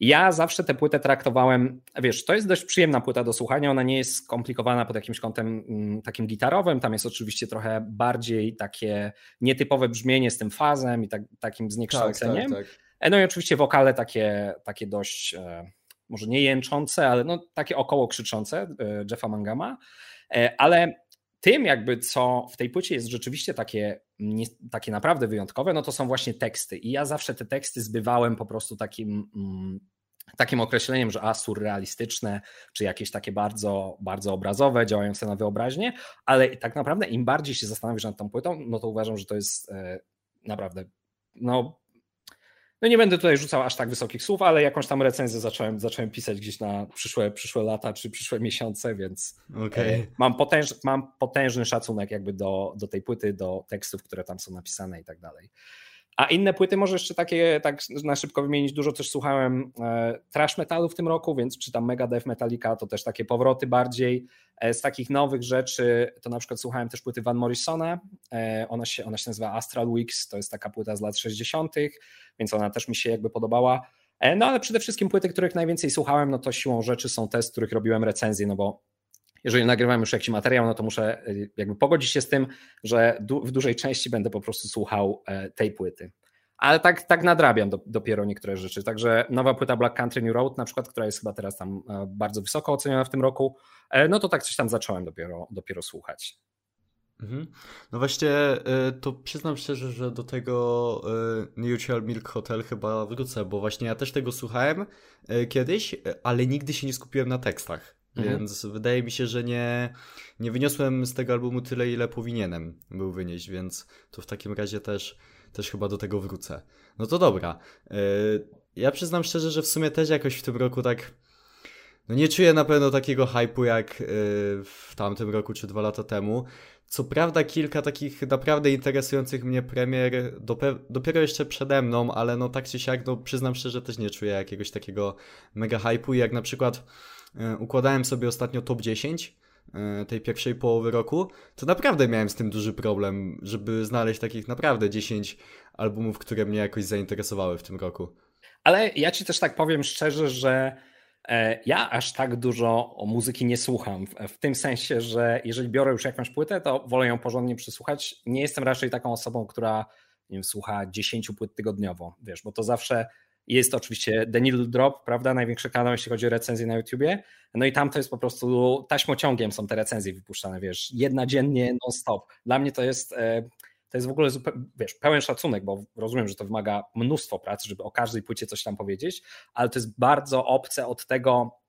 Speaker 2: Ja zawsze tę płytę traktowałem, wiesz, to jest dość przyjemna płyta do słuchania, ona nie jest skomplikowana pod jakimś kątem mm, takim gitarowym, tam jest oczywiście trochę bardziej takie nietypowe brzmienie z tym fazem i tak, takim zniekształceniem. Tak, tak, tak. No i oczywiście wokale takie, takie dość, e, może nie jęczące, ale no takie około krzyczące e, Jeffa Mangama, e, ale tym jakby co w tej płycie jest rzeczywiście takie, nie, takie naprawdę wyjątkowe, no to są właśnie teksty. I ja zawsze te teksty zbywałem po prostu takim, mm, takim określeniem, że a surrealistyczne, czy jakieś takie bardzo, bardzo obrazowe, działające na wyobraźnię, ale tak naprawdę im bardziej się zastanawiasz nad tą płytą, no to uważam, że to jest e, naprawdę no, no nie będę tutaj rzucał aż tak wysokich słów, ale jakąś tam recenzję zacząłem, zacząłem pisać gdzieś na przyszłe, przyszłe lata czy przyszłe miesiące, więc okay. mam, potęż, mam potężny szacunek jakby do, do tej płyty, do tekstów, które tam są napisane i tak dalej. A inne płyty może jeszcze takie, tak na szybko wymienić, dużo też słuchałem e, trash metalu w tym roku, więc czytam Megadeth, Metallica, to też takie powroty bardziej. E, z takich nowych rzeczy to na przykład słuchałem też płyty Van Morrisona, e, ona się, ona się nazywa Astral Weeks, to jest taka płyta z lat 60., więc ona też mi się jakby podobała. No ale przede wszystkim płyty, których najwięcej słuchałem, no to siłą rzeczy są te, z których robiłem recenzję, no bo jeżeli nagrywam już jakiś materiał, no to muszę y, jakby pogodzić się z tym, że du w dużej części będę po prostu słuchał e, tej płyty. Ale tak, tak nadrabiam do, dopiero niektóre rzeczy. Także nowa płyta Black Country New Road, na przykład, która jest chyba teraz tam e, bardzo wysoko oceniona w tym roku, e, no to tak coś tam zacząłem dopiero, dopiero słuchać.
Speaker 1: Mhm. No właśnie, to przyznam szczerze, że do tego Neutral Milk Hotel chyba wrócę, bo właśnie ja też tego słuchałem kiedyś, ale nigdy się nie skupiłem na tekstach. Mhm. Więc wydaje mi się, że nie, nie wyniosłem z tego albumu tyle, ile powinienem był wynieść, więc to w takim razie też, też chyba do tego wrócę. No to dobra. E, ja przyznam szczerze, że w sumie też jakoś w tym roku tak. No nie czuję na pewno takiego hypu jak e, w tamtym roku czy dwa lata temu. Co prawda kilka takich naprawdę interesujących mnie premier dopiero jeszcze przede mną, ale no tak czy siak, no przyznam szczerze, też nie czuję jakiegoś takiego mega hypu, jak na przykład układałem sobie ostatnio top 10 e, tej pierwszej połowy roku, to naprawdę miałem z tym duży problem, żeby znaleźć takich naprawdę 10 albumów, które mnie jakoś zainteresowały w tym roku.
Speaker 2: Ale ja ci też tak powiem szczerze, że e, ja aż tak dużo muzyki nie słucham. W tym sensie, że jeżeli biorę już jakąś płytę, to wolę ją porządnie przysłuchać. Nie jestem raczej taką osobą, która nie wiem, słucha 10 płyt tygodniowo, wiesz, bo to zawsze Jest oczywiście Daniel Drop, prawda? Największy kanał, jeśli chodzi o recenzje na YouTubie. No i tam to jest po prostu taśmociągiem są te recenzje wypuszczane, wiesz, jedna dziennie non-stop. Dla mnie to jest e, to jest w ogóle wiesz, pełen szacunek, bo rozumiem, że to wymaga mnóstwo pracy, żeby o każdej płycie coś tam powiedzieć, ale to jest bardzo obce od tego,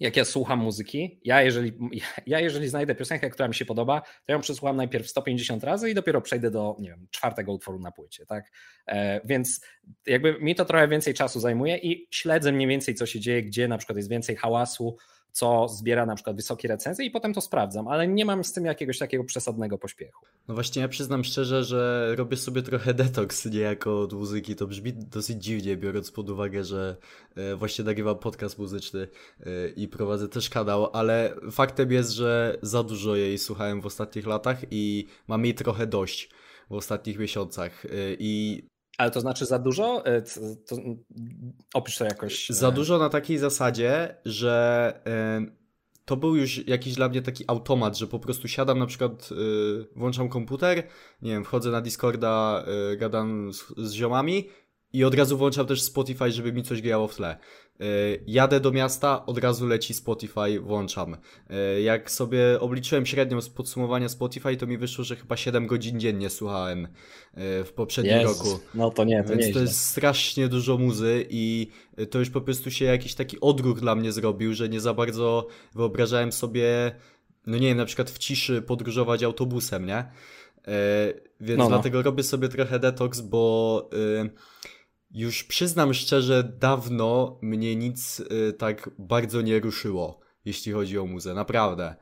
Speaker 2: jak ja słucham muzyki, ja jeżeli, ja jeżeli znajdę piosenkę, która mi się podoba, to ją przesłucham najpierw 150 razy i dopiero przejdę do, nie wiem, czwartego utworu na płycie, tak? E, więc jakby mi to trochę więcej czasu zajmuje i śledzę mniej więcej, co się dzieje, gdzie na przykład jest więcej hałasu, co zbiera na przykład wysokie recenzje i potem to sprawdzam, ale nie mam z tym jakiegoś takiego przesadnego pośpiechu.
Speaker 1: No właśnie ja przyznam szczerze, że robię sobie trochę detoks niejako od muzyki. To brzmi dosyć dziwnie, biorąc pod uwagę, że e, właśnie nagrywam podcast muzyczny e, i prowadzę też kanał, ale faktem jest, że za dużo jej słuchałem w ostatnich latach i mam jej trochę dość w ostatnich miesiącach e, i
Speaker 2: ale to znaczy za dużo? E, to, opisz to jakoś.
Speaker 1: Za e, dużo na takiej zasadzie, że to był już jakiś dla mnie taki automat, że po prostu siadam na przykład, e, włączam komputer, nie wiem, wchodzę na Discorda, gadam z, z ziomami i od razu włączam też Spotify, żeby mi coś grało w tle. Y, jadę do miasta, od razu leci Spotify, włączam. Y, jak sobie obliczyłem średnią z podsumowania Spotify, to mi wyszło, że chyba 7 godzin dziennie słuchałem y, w poprzednim Jezus. roku.
Speaker 2: No to nie, to
Speaker 1: Więc
Speaker 2: nie
Speaker 1: to jest strasznie dużo muzy i to już po prostu się jakiś taki odruch dla mnie zrobił, że nie za bardzo wyobrażałem sobie, no nie wiem, na przykład w ciszy podróżować autobusem, nie? Więc no, no. dlatego robię sobie trochę detoks, bo już przyznam szczerze, dawno mnie nic y, tak bardzo nie ruszyło, jeśli chodzi o muzę, naprawdę.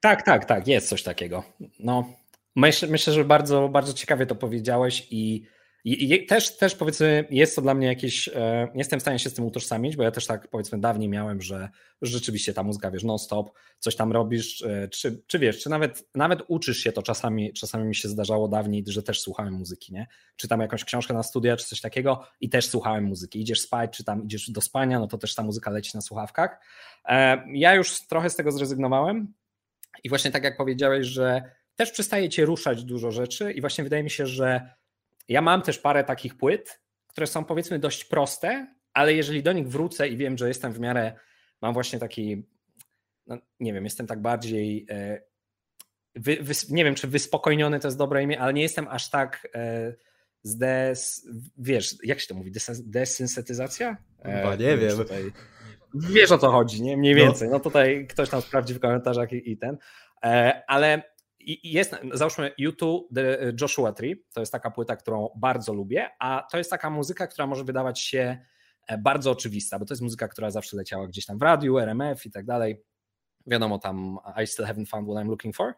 Speaker 2: Tak, tak, tak, jest coś takiego. No, myślę, myślę że bardzo, bardzo ciekawie to powiedziałeś i i, też, też powiedzmy, jest to dla mnie jakieś. E, nie jestem w stanie się z tym utożsamić, bo ja też tak powiedzmy dawniej miałem, że rzeczywiście ta muzyka, wiesz, non-stop, coś tam robisz, e, czy, czy wiesz, czy nawet, nawet uczysz się to czasami, czasami mi się zdarzało dawniej, że też słuchałem muzyki, nie? Czytam jakąś książkę na studia, czy coś takiego i też słuchałem muzyki. Idziesz spać, czy tam idziesz do spania, no to też ta muzyka leci na słuchawkach. E, ja już trochę z tego zrezygnowałem i właśnie tak jak powiedziałeś, że też przestaje cię ruszać dużo rzeczy i właśnie wydaje mi się, że ja mam też parę takich płyt, które są powiedzmy dość proste, ale jeżeli do nich wrócę i wiem, że jestem w miarę, mam właśnie taki, no nie wiem, jestem tak bardziej, e, wy, wy, nie wiem, czy wyspokojniony to jest dobre imię, ale nie jestem aż tak e, zdes, wiesz, jak się to mówi, desynsetyzacja?
Speaker 1: Chyba nie wiem.
Speaker 2: Tutaj, wiesz o co chodzi, nie? Mniej no. więcej. No, no tutaj ktoś tam sprawdzi w komentarzach i, i ten. E, ale jest, załóżmy YouTube The Joshua Tree, to jest taka płyta, którą bardzo lubię, a to jest taka muzyka, która może wydawać się e, bardzo oczywista, bo to jest muzyka, która zawsze leciała gdzieś tam w radiu, RMF i tak dalej. Wiadomo, tam I still haven't found what I'm looking for,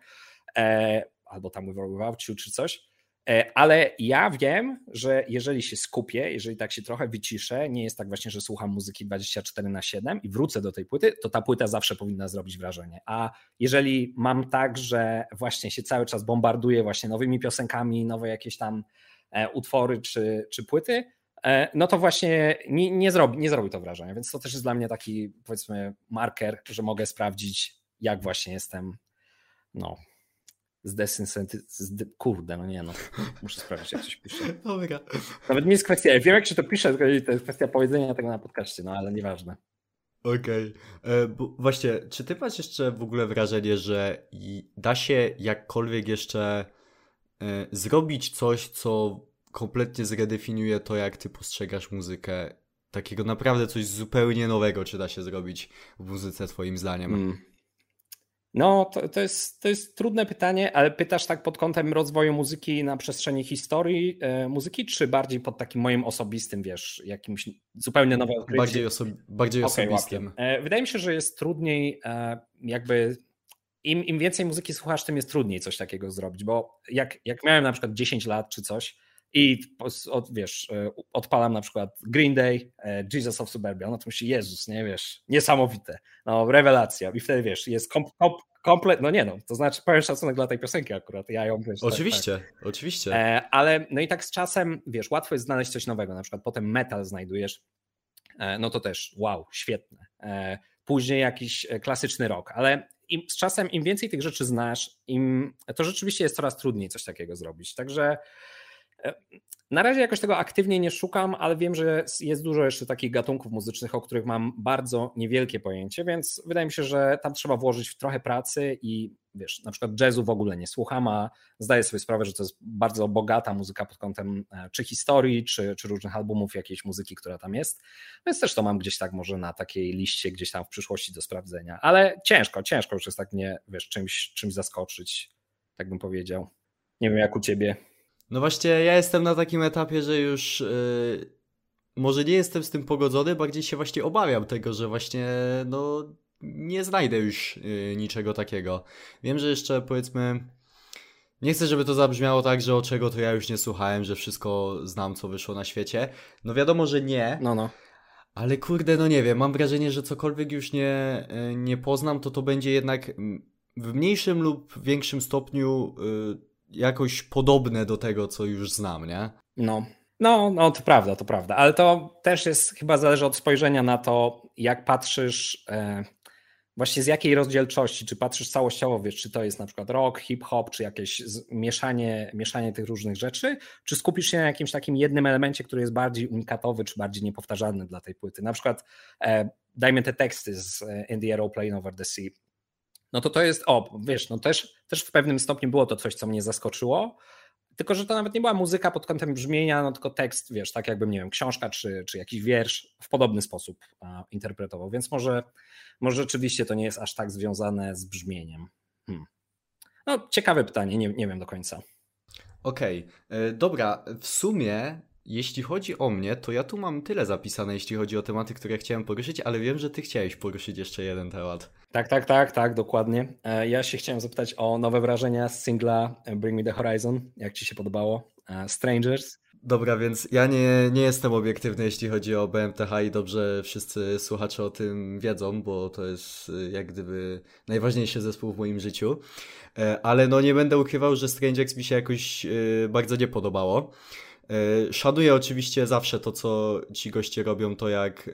Speaker 2: e, albo tam With or Without You, czy coś. E, ale ja wiem, że jeżeli się skupię, jeżeli tak się trochę wyciszę, nie jest tak właśnie, że słucham muzyki 24 na 7 i wrócę do tej płyty, to ta płyta zawsze powinna zrobić wrażenie. A jeżeli mam tak, że właśnie się cały czas bombarduję właśnie nowymi piosenkami, nowe jakieś tam e, utwory czy, czy płyty, e, no to właśnie nie, nie, zrobi, nie zrobi to wrażenia. Więc to też jest dla mnie taki powiedzmy marker, że mogę sprawdzić, jak właśnie jestem no, zdesynsetyz... Kurde, no nie no. Muszę sprawdzić, jak coś pisze. Dobra. Nawet nie jest kwestia, ja wiem jak się to pisze, tylko to jest kwestia powiedzenia tego na podcaście, no ale nieważne.
Speaker 1: Okej. Okay. E, właśnie, czy ty masz jeszcze w ogóle wrażenie, że da się jakkolwiek jeszcze e, zrobić coś, co kompletnie zredefiniuje to, jak ty postrzegasz muzykę? Takiego naprawdę coś zupełnie nowego, czy da się zrobić w muzyce, twoim zdaniem? Mm.
Speaker 2: No, to, to, jest, to jest trudne pytanie, ale pytasz tak pod kątem rozwoju muzyki na przestrzeni historii e, muzyki, czy bardziej pod takim moim osobistym, wiesz, jakimś zupełnie nowym odkryciem?
Speaker 1: Bardziej, oso bardziej okay, osobistym.
Speaker 2: E, wydaje mi się, że jest trudniej e, jakby im, im więcej muzyki słuchasz, tym jest trudniej coś takiego zrobić, bo jak, jak miałem na przykład 10 lat czy coś, i od, wiesz, e, odpalam na przykład Green Day, e, Jesus of Suburbia, no to myśli, Jezus, nie wiesz, niesamowite, no rewelacja. I wtedy wiesz, jest kom, kom, komplet, no nie no, to znaczy pełen szacunek dla tej piosenki akurat, ja ją wiesz,
Speaker 1: Oczywiście, tak, tak. oczywiście.
Speaker 2: E, ale no i tak z czasem, wiesz, łatwo jest znaleźć coś nowego, na przykład potem metal znajdujesz, no to też wow, świetne. Później jakiś klasyczny rock, ale im, z czasem im więcej tych rzeczy znasz, im to rzeczywiście jest coraz trudniej coś takiego zrobić, także Na razie jakoś tego aktywnie nie szukam, ale wiem, że jest dużo jeszcze takich gatunków muzycznych, o których mam bardzo niewielkie pojęcie, więc wydaje mi się, że tam trzeba włożyć trochę pracy i wiesz, na przykład jazzu w ogóle nie słucham, a zdaję sobie sprawę, że to jest bardzo bogata muzyka pod kątem e, czy historii, czy, czy różnych albumów jakiejś muzyki, która tam jest, więc też to mam gdzieś tak może na takiej liście gdzieś tam w przyszłości do sprawdzenia, ale ciężko, ciężko już jest tak mnie, wiesz, czymś, czymś zaskoczyć, tak bym powiedział. Nie wiem jak u ciebie.
Speaker 1: No właśnie, ja jestem na takim etapie, że już yy, może nie jestem z tym pogodzony, bardziej się właśnie obawiam tego, że właśnie no nie znajdę już yy, niczego takiego. Wiem, że jeszcze powiedzmy. Nie chcę, żeby to zabrzmiało tak, że o czego to ja już nie słuchałem, że wszystko znam, co wyszło na świecie. No wiadomo, że nie.
Speaker 2: No, no.
Speaker 1: Ale kurde, no nie wiem, mam wrażenie, że cokolwiek już nie, y, nie poznam, to to będzie jednak w mniejszym lub większym stopniu yy, jakoś podobne do tego, co już znam, nie?
Speaker 2: No. No, no, to prawda, to prawda, ale to też jest chyba zależy od spojrzenia na to, jak patrzysz, e, właśnie z jakiej rozdzielczości, czy patrzysz całościowo, wiesz, czy to jest na przykład rock, hip-hop, czy jakieś mieszanie, mieszanie tych różnych rzeczy, czy skupisz się na jakimś takim jednym elemencie, który jest bardziej unikatowy, czy bardziej niepowtarzalny dla tej płyty. Na przykład e, dajmy te teksty z In the Aeroplane Over the Sea no to to jest, o, wiesz, no też, też w pewnym stopniu było to coś, co mnie zaskoczyło, tylko że to nawet nie była muzyka pod kątem brzmienia, no tylko tekst, wiesz, tak jakbym, nie wiem, książka czy, czy jakiś wiersz w podobny sposób a, interpretował, więc może, może rzeczywiście to nie jest aż tak związane z brzmieniem. Hmm. No, ciekawe pytanie, nie, nie wiem do końca.
Speaker 1: Okej, okay. E, dobra, w sumie jeśli chodzi o mnie, to ja tu mam tyle zapisane, jeśli chodzi o tematy, które chciałem poruszyć, ale wiem, że ty chciałeś poruszyć jeszcze jeden temat.
Speaker 2: Tak, tak, tak, tak, dokładnie. E, ja się chciałem zapytać o nowe wrażenia z singla Bring Me The Horizon. Jak ci się podobało? E, Strangers.
Speaker 1: Dobra, więc ja nie, nie jestem obiektywny, jeśli chodzi o BMTH i dobrze wszyscy słuchacze o tym wiedzą, bo to jest e, jak gdyby najważniejszy zespół w moim życiu. Ale no nie będę ukrywał, że Strangers mi się jakoś bardzo nie podobało. E, szanuję oczywiście zawsze to, co ci goście robią, to jak e,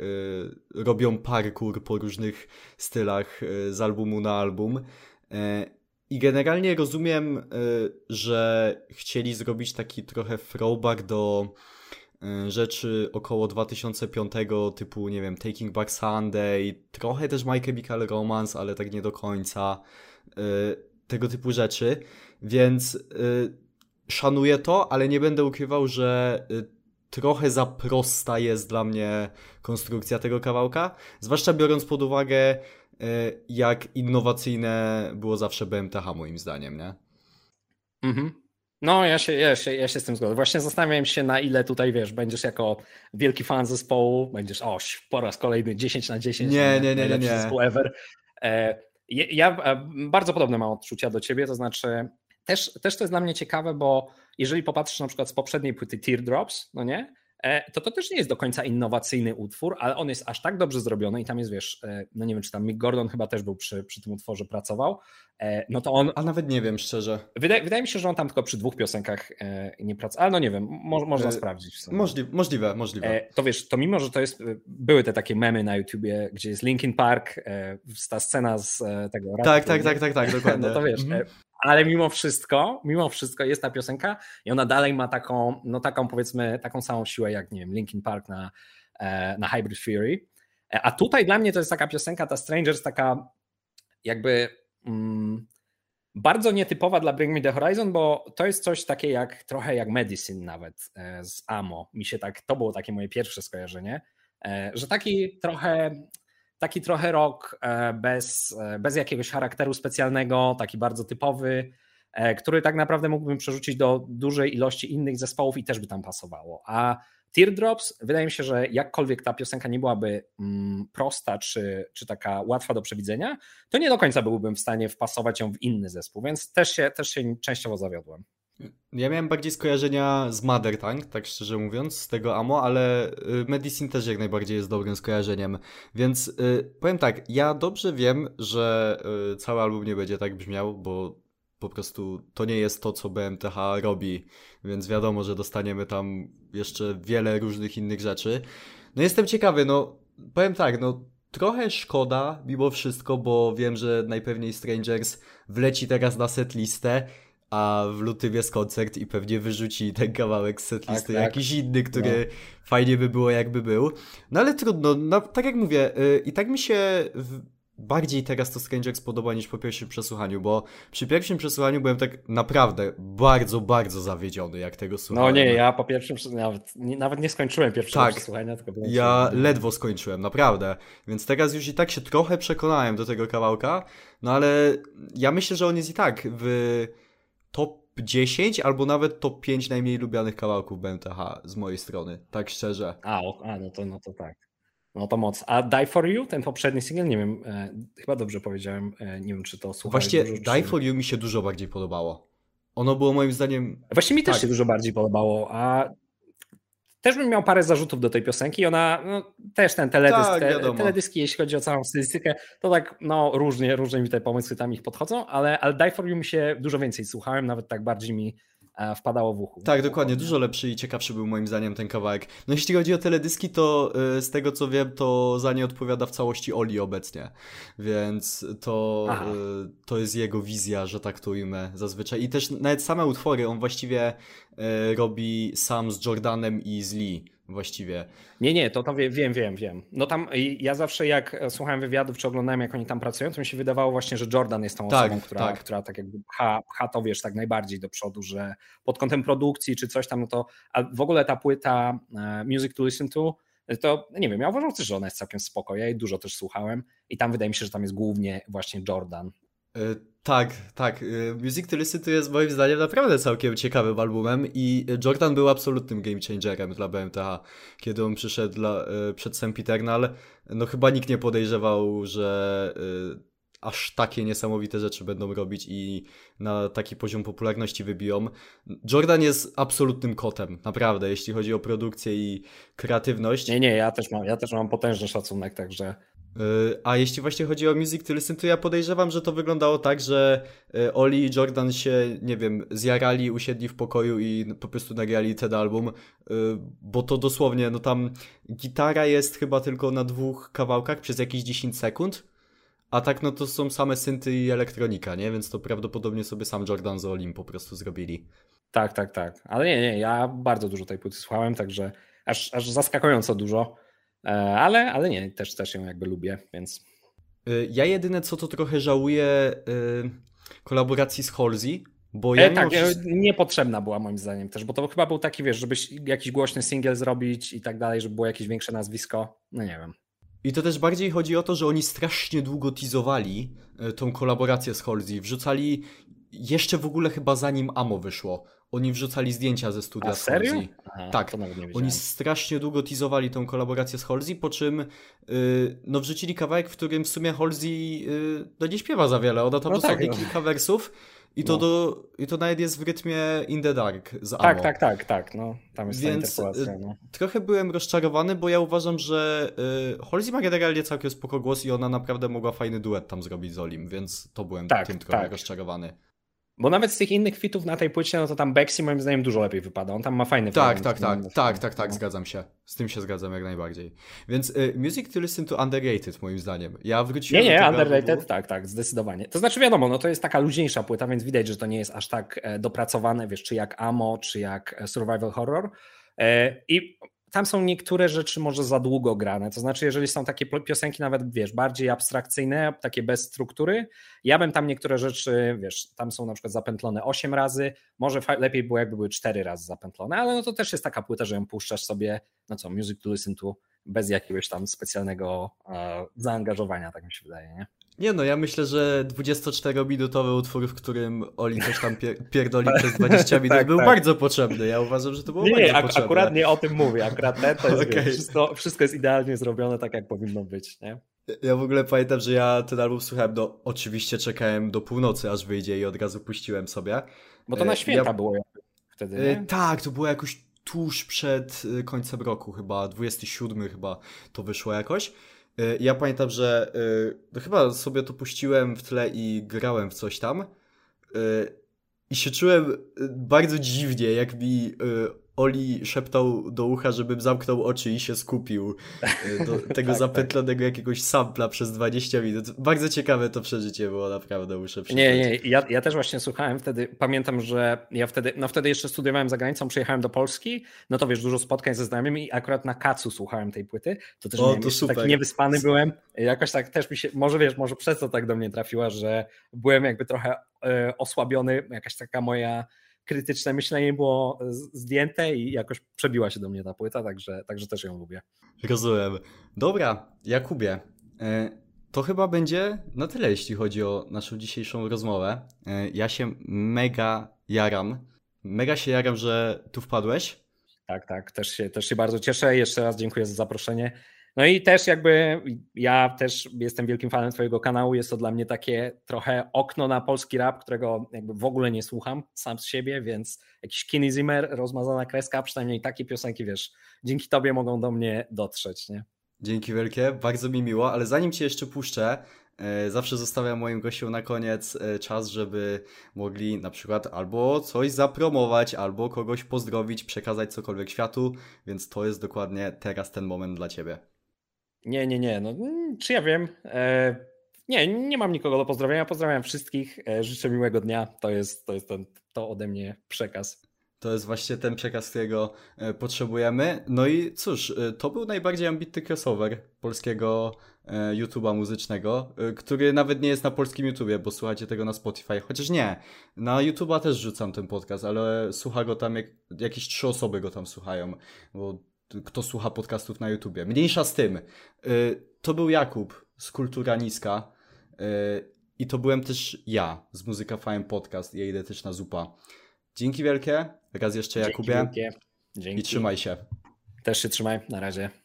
Speaker 1: robią parkour po różnych stylach e, z albumu na album. I generalnie rozumiem, że chcieli zrobić taki trochę throwback do rzeczy około 2005 typu, nie wiem, Taking Back Sunday, trochę też My Chemical Romance, ale tak nie do końca, tego typu rzeczy, więc szanuję to, ale nie będę ukrywał, że y, trochę za prosta jest dla mnie konstrukcja tego kawałka, zwłaszcza biorąc pod uwagę, y, jak innowacyjne było zawsze BMTH moim zdaniem, nie?
Speaker 2: Mhm. No, ja się, ja, się, ja się z tym zgodzę. Właśnie zastanawiam się, na ile tutaj, wiesz, będziesz jako wielki fan zespołu, będziesz, o, po raz kolejny 10 na 10.
Speaker 1: Nie, nie, nie, nie. nie.
Speaker 2: zespół ever. E, ja bardzo podobne mam odczucia do ciebie, to znaczy też, też to jest dla mnie ciekawe, bo jeżeli popatrzysz na przykład z poprzedniej płyty Teardrops, no nie, e, to to też nie jest do końca innowacyjny utwór, ale on jest aż tak dobrze zrobiony i tam jest, wiesz, e, no nie wiem, czy tam Mick Gordon chyba też był przy, przy tym utworze, pracował, e, no to on...
Speaker 1: A nawet nie wiem, szczerze.
Speaker 2: Wydaje, wydaje mi się, że on tam tylko przy dwóch piosenkach nie pracował, ale no nie wiem, mo, można e, sprawdzić.
Speaker 1: Możliwe, możliwe, możliwe.
Speaker 2: To wiesz, to mimo, że to jest, były te takie memy na YouTubie, gdzie jest Linkin Park, ta scena z tego...
Speaker 1: Tak, tak, tak, tak, tak, dokładnie.
Speaker 2: No to wiesz, mhm ale mimo wszystko, mimo wszystko jest ta piosenka i ona dalej ma taką, no taką powiedzmy, taką samą siłę jak, nie wiem, Linkin Park na, e, na Hybrid Fury. E, a tutaj dla mnie to jest taka piosenka, ta Strangers, taka jakby mm, bardzo nietypowa dla Bring Me The Horizon, bo to jest coś takie jak, trochę jak Medicine nawet e, z Amo. Mi się tak, to było takie moje pierwsze skojarzenie, że taki trochę taki trochę rok e, bez, e, bez jakiegoś charakteru specjalnego, taki bardzo typowy, e, który tak naprawdę mógłbym przerzucić do dużej ilości innych zespołów i też by tam pasowało. A Teardrops, wydaje mi się, że jakkolwiek ta piosenka nie byłaby mm, prosta czy, czy taka łatwa do przewidzenia, to nie do końca byłbym w stanie wpasować ją w inny zespół, więc też się, też się częściowo zawiodłem.
Speaker 1: Ja miałem bardziej skojarzenia z Mother Tank, tak szczerze mówiąc, z tego Amo, ale y, Medicine też jak najbardziej jest dobrym skojarzeniem. Więc y, powiem tak, ja dobrze wiem, że y, cały album nie będzie tak brzmiał, bo po prostu to nie jest to, co BMTH robi, więc wiadomo, że dostaniemy tam jeszcze wiele różnych innych rzeczy. No jestem ciekawy, no powiem tak, no trochę szkoda mimo wszystko, bo wiem, że najpewniej Strangers wleci teraz na set listę a w lutym jest koncert i pewnie wyrzuci ten kawałek z setlisty,
Speaker 2: Tak, tak.
Speaker 1: jakiś inny, który fajnie by było jakby był. No ale trudno, no, tak jak mówię, y, i tak mi się w, bardziej teraz to Strangers podoba niż po pierwszym przesłuchaniu, bo przy pierwszym przesłuchaniu byłem tak naprawdę bardzo, bardzo zawiedziony, jak tego
Speaker 2: No
Speaker 1: słuchałem.
Speaker 2: nie, ja po pierwszym, nawet nie, nawet nie skończyłem pierwszego
Speaker 1: Tak.
Speaker 2: przesłuchania, tylko byłem
Speaker 1: Ja ledwo skończyłem, naprawdę. Więc teraz już i tak się trochę przekonałem do tego kawałka, no ale ja myślę, że on jest i tak w top 10 albo nawet top 5 najmniej lubianych kawałków BMTH z mojej strony, tak szczerze.
Speaker 2: A, o, a no, to, no to tak. No to moc. A Die For You, ten poprzedni singiel, nie wiem, e, chyba dobrze powiedziałem, e, nie wiem czy to słuchałeś
Speaker 1: Właśnie
Speaker 2: dużo,
Speaker 1: Die
Speaker 2: czy...
Speaker 1: For You mi się dużo bardziej podobało. Ono było moim zdaniem...
Speaker 2: Właśnie mi też
Speaker 1: Tak.
Speaker 2: się dużo bardziej podobało, a też bym miał parę zarzutów do tej piosenki. Ona no, też ten teledysk,
Speaker 1: Tak,
Speaker 2: te, teledyski, jeśli chodzi o całą stylistykę, to tak no różnie, różnie mi te pomysły tam ich podchodzą, ale, ale Die For You mi się dużo więcej słuchałem, nawet tak bardziej mi wpadało w uchu.
Speaker 1: Tak, dokładnie, dużo lepszy i ciekawszy był moim zdaniem ten kawałek. No jeśli chodzi o teledyski, to y, z tego co wiem, to za nie odpowiada w całości Oli obecnie, więc to,
Speaker 2: Aha.
Speaker 1: y, to jest jego wizja, że tak to ujmę zazwyczaj. I też nawet same utwory on właściwie robi sam z Jordanem i z Lee właściwie.
Speaker 2: Nie, nie, to, to wie, wiem, wiem, wiem. No tam ja zawsze jak e, słuchałem wywiadów, czy oglądałem, jak oni tam pracują, to mi się wydawało właśnie, że Jordan jest tą
Speaker 1: Tak,
Speaker 2: osobą, która
Speaker 1: tak.
Speaker 2: która tak jakby pcha, pcha to, wiesz, tak najbardziej do przodu, że pod kątem produkcji czy coś tam, no to a w ogóle ta płyta e, Music to Listen to, to nie wiem, ja uważam też, że ona jest całkiem spoko, ja jej dużo też słuchałem i tam wydaje mi się, że tam jest głównie właśnie Jordan.
Speaker 1: Y, Tak, tak. y, Music to Listen to jest moim zdaniem naprawdę całkiem ciekawym albumem i Jordan był absolutnym game changerem dla BMTH. Kiedy on przyszedł dla, y, przed Sempiternal, no chyba nikt nie podejrzewał, że y, aż takie niesamowite rzeczy będą robić i na taki poziom popularności wybiją. Jordan jest absolutnym kotem, naprawdę, jeśli chodzi o produkcję i kreatywność.
Speaker 2: Nie, nie, ja też mam, ja też mam potężny szacunek, także
Speaker 1: A jeśli właśnie chodzi o Music to Listen, to ja podejrzewam, że to wyglądało tak, że y, Oli i Jordan się, nie wiem, zjarali, usiedli w pokoju i po prostu nagrali ten album, y, bo to dosłownie, no tam gitara jest chyba tylko na dwóch kawałkach przez jakieś 10 sekund, a tak no to są same synty i elektronika, nie? Więc to prawdopodobnie sobie sam Jordan z Olim po prostu zrobili.
Speaker 2: Tak, tak, tak. Ale nie, nie, ja bardzo dużo tej płyty słuchałem, także aż, aż zaskakująco dużo. E, Ale, ale nie, też, też ją jakby lubię, więc
Speaker 1: Y, Ja jedyne co to trochę żałuję y, kolaboracji z Halsey, bo ja
Speaker 2: e, tak, e,
Speaker 1: wszystko-
Speaker 2: niepotrzebna była moim zdaniem też, bo to chyba był taki, wiesz, żebyś jakiś głośny singiel zrobić i tak dalej, żeby było jakieś większe nazwisko. No nie wiem.
Speaker 1: I to też bardziej chodzi o to, że oni strasznie długo teasowali e, tą kolaborację z Halsey. Wrzucali jeszcze w ogóle chyba zanim Amo wyszło. Oni wrzucali zdjęcia ze studia
Speaker 2: A
Speaker 1: z
Speaker 2: serio?
Speaker 1: Halsey.
Speaker 2: Aha,
Speaker 1: Tak. Oni strasznie długo teasowali tą kolaborację z Halsey, po czym y, no wrzucili kawałek, w którym w sumie Halsey y, no nie śpiewa za wiele. Ona tam
Speaker 2: No
Speaker 1: dosłownie
Speaker 2: tak, no.
Speaker 1: kilka wersów i to,
Speaker 2: No.
Speaker 1: do, i to nawet jest w rytmie In the Dark z Amo.
Speaker 2: Tak, tak, tak, tak, no. Tam jest
Speaker 1: Więc,
Speaker 2: ta interpolacja, no.
Speaker 1: Trochę byłem rozczarowany, bo ja uważam, że y, Halsey ma generalnie całkiem spoko głos i ona naprawdę mogła fajny duet tam zrobić z Olim, więc to byłem
Speaker 2: Tak,
Speaker 1: tym trochę
Speaker 2: tak.
Speaker 1: rozczarowany.
Speaker 2: Bo nawet z tych innych fitów na tej płycie, no to tam Bexy moim zdaniem dużo lepiej wypada. On tam ma fajny
Speaker 1: Tak, tak, tak,
Speaker 2: no,
Speaker 1: tak, tak, tak,
Speaker 2: no.
Speaker 1: zgadzam się. Z tym się zgadzam jak najbardziej. Więc y, Music to Listen to Underrated moim zdaniem. Ja wróciłem
Speaker 2: Nie, nie, underrated, tak, tak, zdecydowanie. To znaczy wiadomo, no to jest taka luźniejsza płyta, więc widać, że to nie jest aż tak e, dopracowane, wiesz, czy jak Amo, czy jak e, Survival Horror. E, I tam są niektóre rzeczy może za długo grane, to znaczy jeżeli są takie piosenki nawet, wiesz, bardziej abstrakcyjne, takie bez struktury, ja bym tam niektóre rzeczy, wiesz, tam są na przykład zapętlone 8 razy, może lepiej było jakby były 4 razy zapętlone, ale no to też jest taka płyta, że ją puszczasz sobie, no co, music to listen to, bez jakiegoś tam specjalnego e, zaangażowania, tak mi się wydaje, nie?
Speaker 1: Nie no, ja myślę, że 24-minutowy utwór, w którym Oli coś tam pier pierdoli przez 20 minut
Speaker 2: Tak,
Speaker 1: był
Speaker 2: tak.
Speaker 1: bardzo potrzebny. Ja uważam, że to było
Speaker 2: Nie,
Speaker 1: bardzo
Speaker 2: ak-
Speaker 1: potrzebne.
Speaker 2: akurat nie o tym mówię. Akurat ten to jest,
Speaker 1: Okej.
Speaker 2: wiesz, wszystko, wszystko jest idealnie zrobione tak, jak powinno być. Nie?
Speaker 1: Ja w ogóle pamiętam, że ja ten album słuchałem do... Oczywiście czekałem do północy, aż wyjdzie i od razu puściłem sobie.
Speaker 2: Bo to
Speaker 1: E,
Speaker 2: na święta
Speaker 1: ja-
Speaker 2: było wtedy,
Speaker 1: E,
Speaker 2: nie?
Speaker 1: tak, to było jakoś tuż przed e, końcem roku chyba, 27 chyba to wyszło jakoś. E, Ja pamiętam, że e, no chyba sobie to puściłem w tle i grałem w coś tam. E, I się czułem bardzo dziwnie, jak mi Oli szeptał do ucha, żebym zamknął oczy i się skupił e, do tego tak, zapętlonego tak. jakiegoś sampla przez 20 minut. Bardzo ciekawe to przeżycie było, naprawdę muszę
Speaker 2: przyznać. Nie, nie, ja, ja też właśnie słuchałem wtedy, pamiętam, że ja wtedy, no wtedy jeszcze studiowałem za granicą, przyjechałem do Polski, no to wiesz, dużo spotkań ze znajomymi i akurat na kacu słuchałem tej płyty, to też o, to super. taki niewyspany byłem, jakoś tak też mi się, może wiesz, może przez to tak do mnie trafiła, że byłem jakby trochę e, osłabiony, jakaś taka moja krytyczne myślenie było zdjęte i jakoś przebiła się do mnie ta płyta, także, także też ją lubię.
Speaker 1: Rozumiem. Dobra, Jakubie, e, to chyba będzie na tyle, jeśli chodzi o naszą dzisiejszą rozmowę. E, ja się mega jaram. Mega się jaram, że tu wpadłeś.
Speaker 2: Tak, tak, też się, też się bardzo cieszę. Jeszcze raz dziękuję za zaproszenie. No i też jakby ja też jestem wielkim fanem Twojego kanału. Jest to dla mnie takie trochę okno na polski rap, którego jakby w ogóle nie słucham sam z siebie, więc jakiś Kenny Zimmer, rozmazana kreska, przynajmniej takie piosenki, wiesz, dzięki Tobie mogą do mnie dotrzeć, nie?
Speaker 1: Dzięki wielkie, bardzo mi miło, ale zanim Cię jeszcze puszczę, e, zawsze zostawiam moim gościom na koniec e, czas, żeby mogli na przykład albo coś zapromować, albo kogoś pozdrowić, przekazać cokolwiek światu, więc to jest dokładnie teraz ten moment dla Ciebie.
Speaker 2: Nie, nie, nie. No, mm, czy ja wiem? E, nie, nie mam nikogo do pozdrowienia. Pozdrawiam wszystkich. E, życzę miłego dnia. To jest, to jest ten, to ode mnie przekaz.
Speaker 1: To jest właśnie ten przekaz, którego e, potrzebujemy. No i cóż, to był najbardziej ambitny crossover polskiego YouTube'a muzycznego, który nawet nie jest na polskim YouTubie, bo słuchacie tego na Spotify. Chociaż nie, na YouTube'a też rzucam ten podcast, ale słucha go tam, jak, jakieś trzy osoby go tam słuchają, bo kto słucha podcastów na YouTubie. Mniejsza z tym. Y, to był Jakub z Kultura Niska y, i to byłem też ja z Muzyka Fajn Podcast. Ja idę też na zupa. Dzięki wielkie. Raz jeszcze Dzięki Jakubie. Wielkie. Dzięki. I trzymaj się.
Speaker 2: Też się trzymaj. Na razie.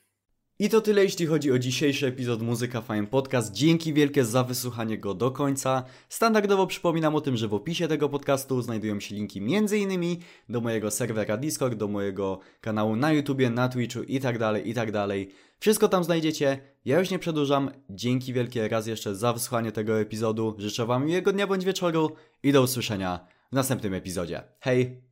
Speaker 1: I to tyle, jeśli chodzi o dzisiejszy epizod Muzyka Fajn Podcast. Dzięki wielkie za wysłuchanie go do końca. Standardowo przypominam o tym, że w opisie tego podcastu znajdują się linki m.in. do mojego serwera Discord, do mojego kanału na YouTubie, na Twitchu itd., tak itd. Tak Wszystko tam znajdziecie. Ja już nie przedłużam. Dzięki wielkie raz jeszcze za wysłuchanie tego epizodu. Życzę Wam miłego dnia bądź wieczoru i do usłyszenia w następnym epizodzie. Hej!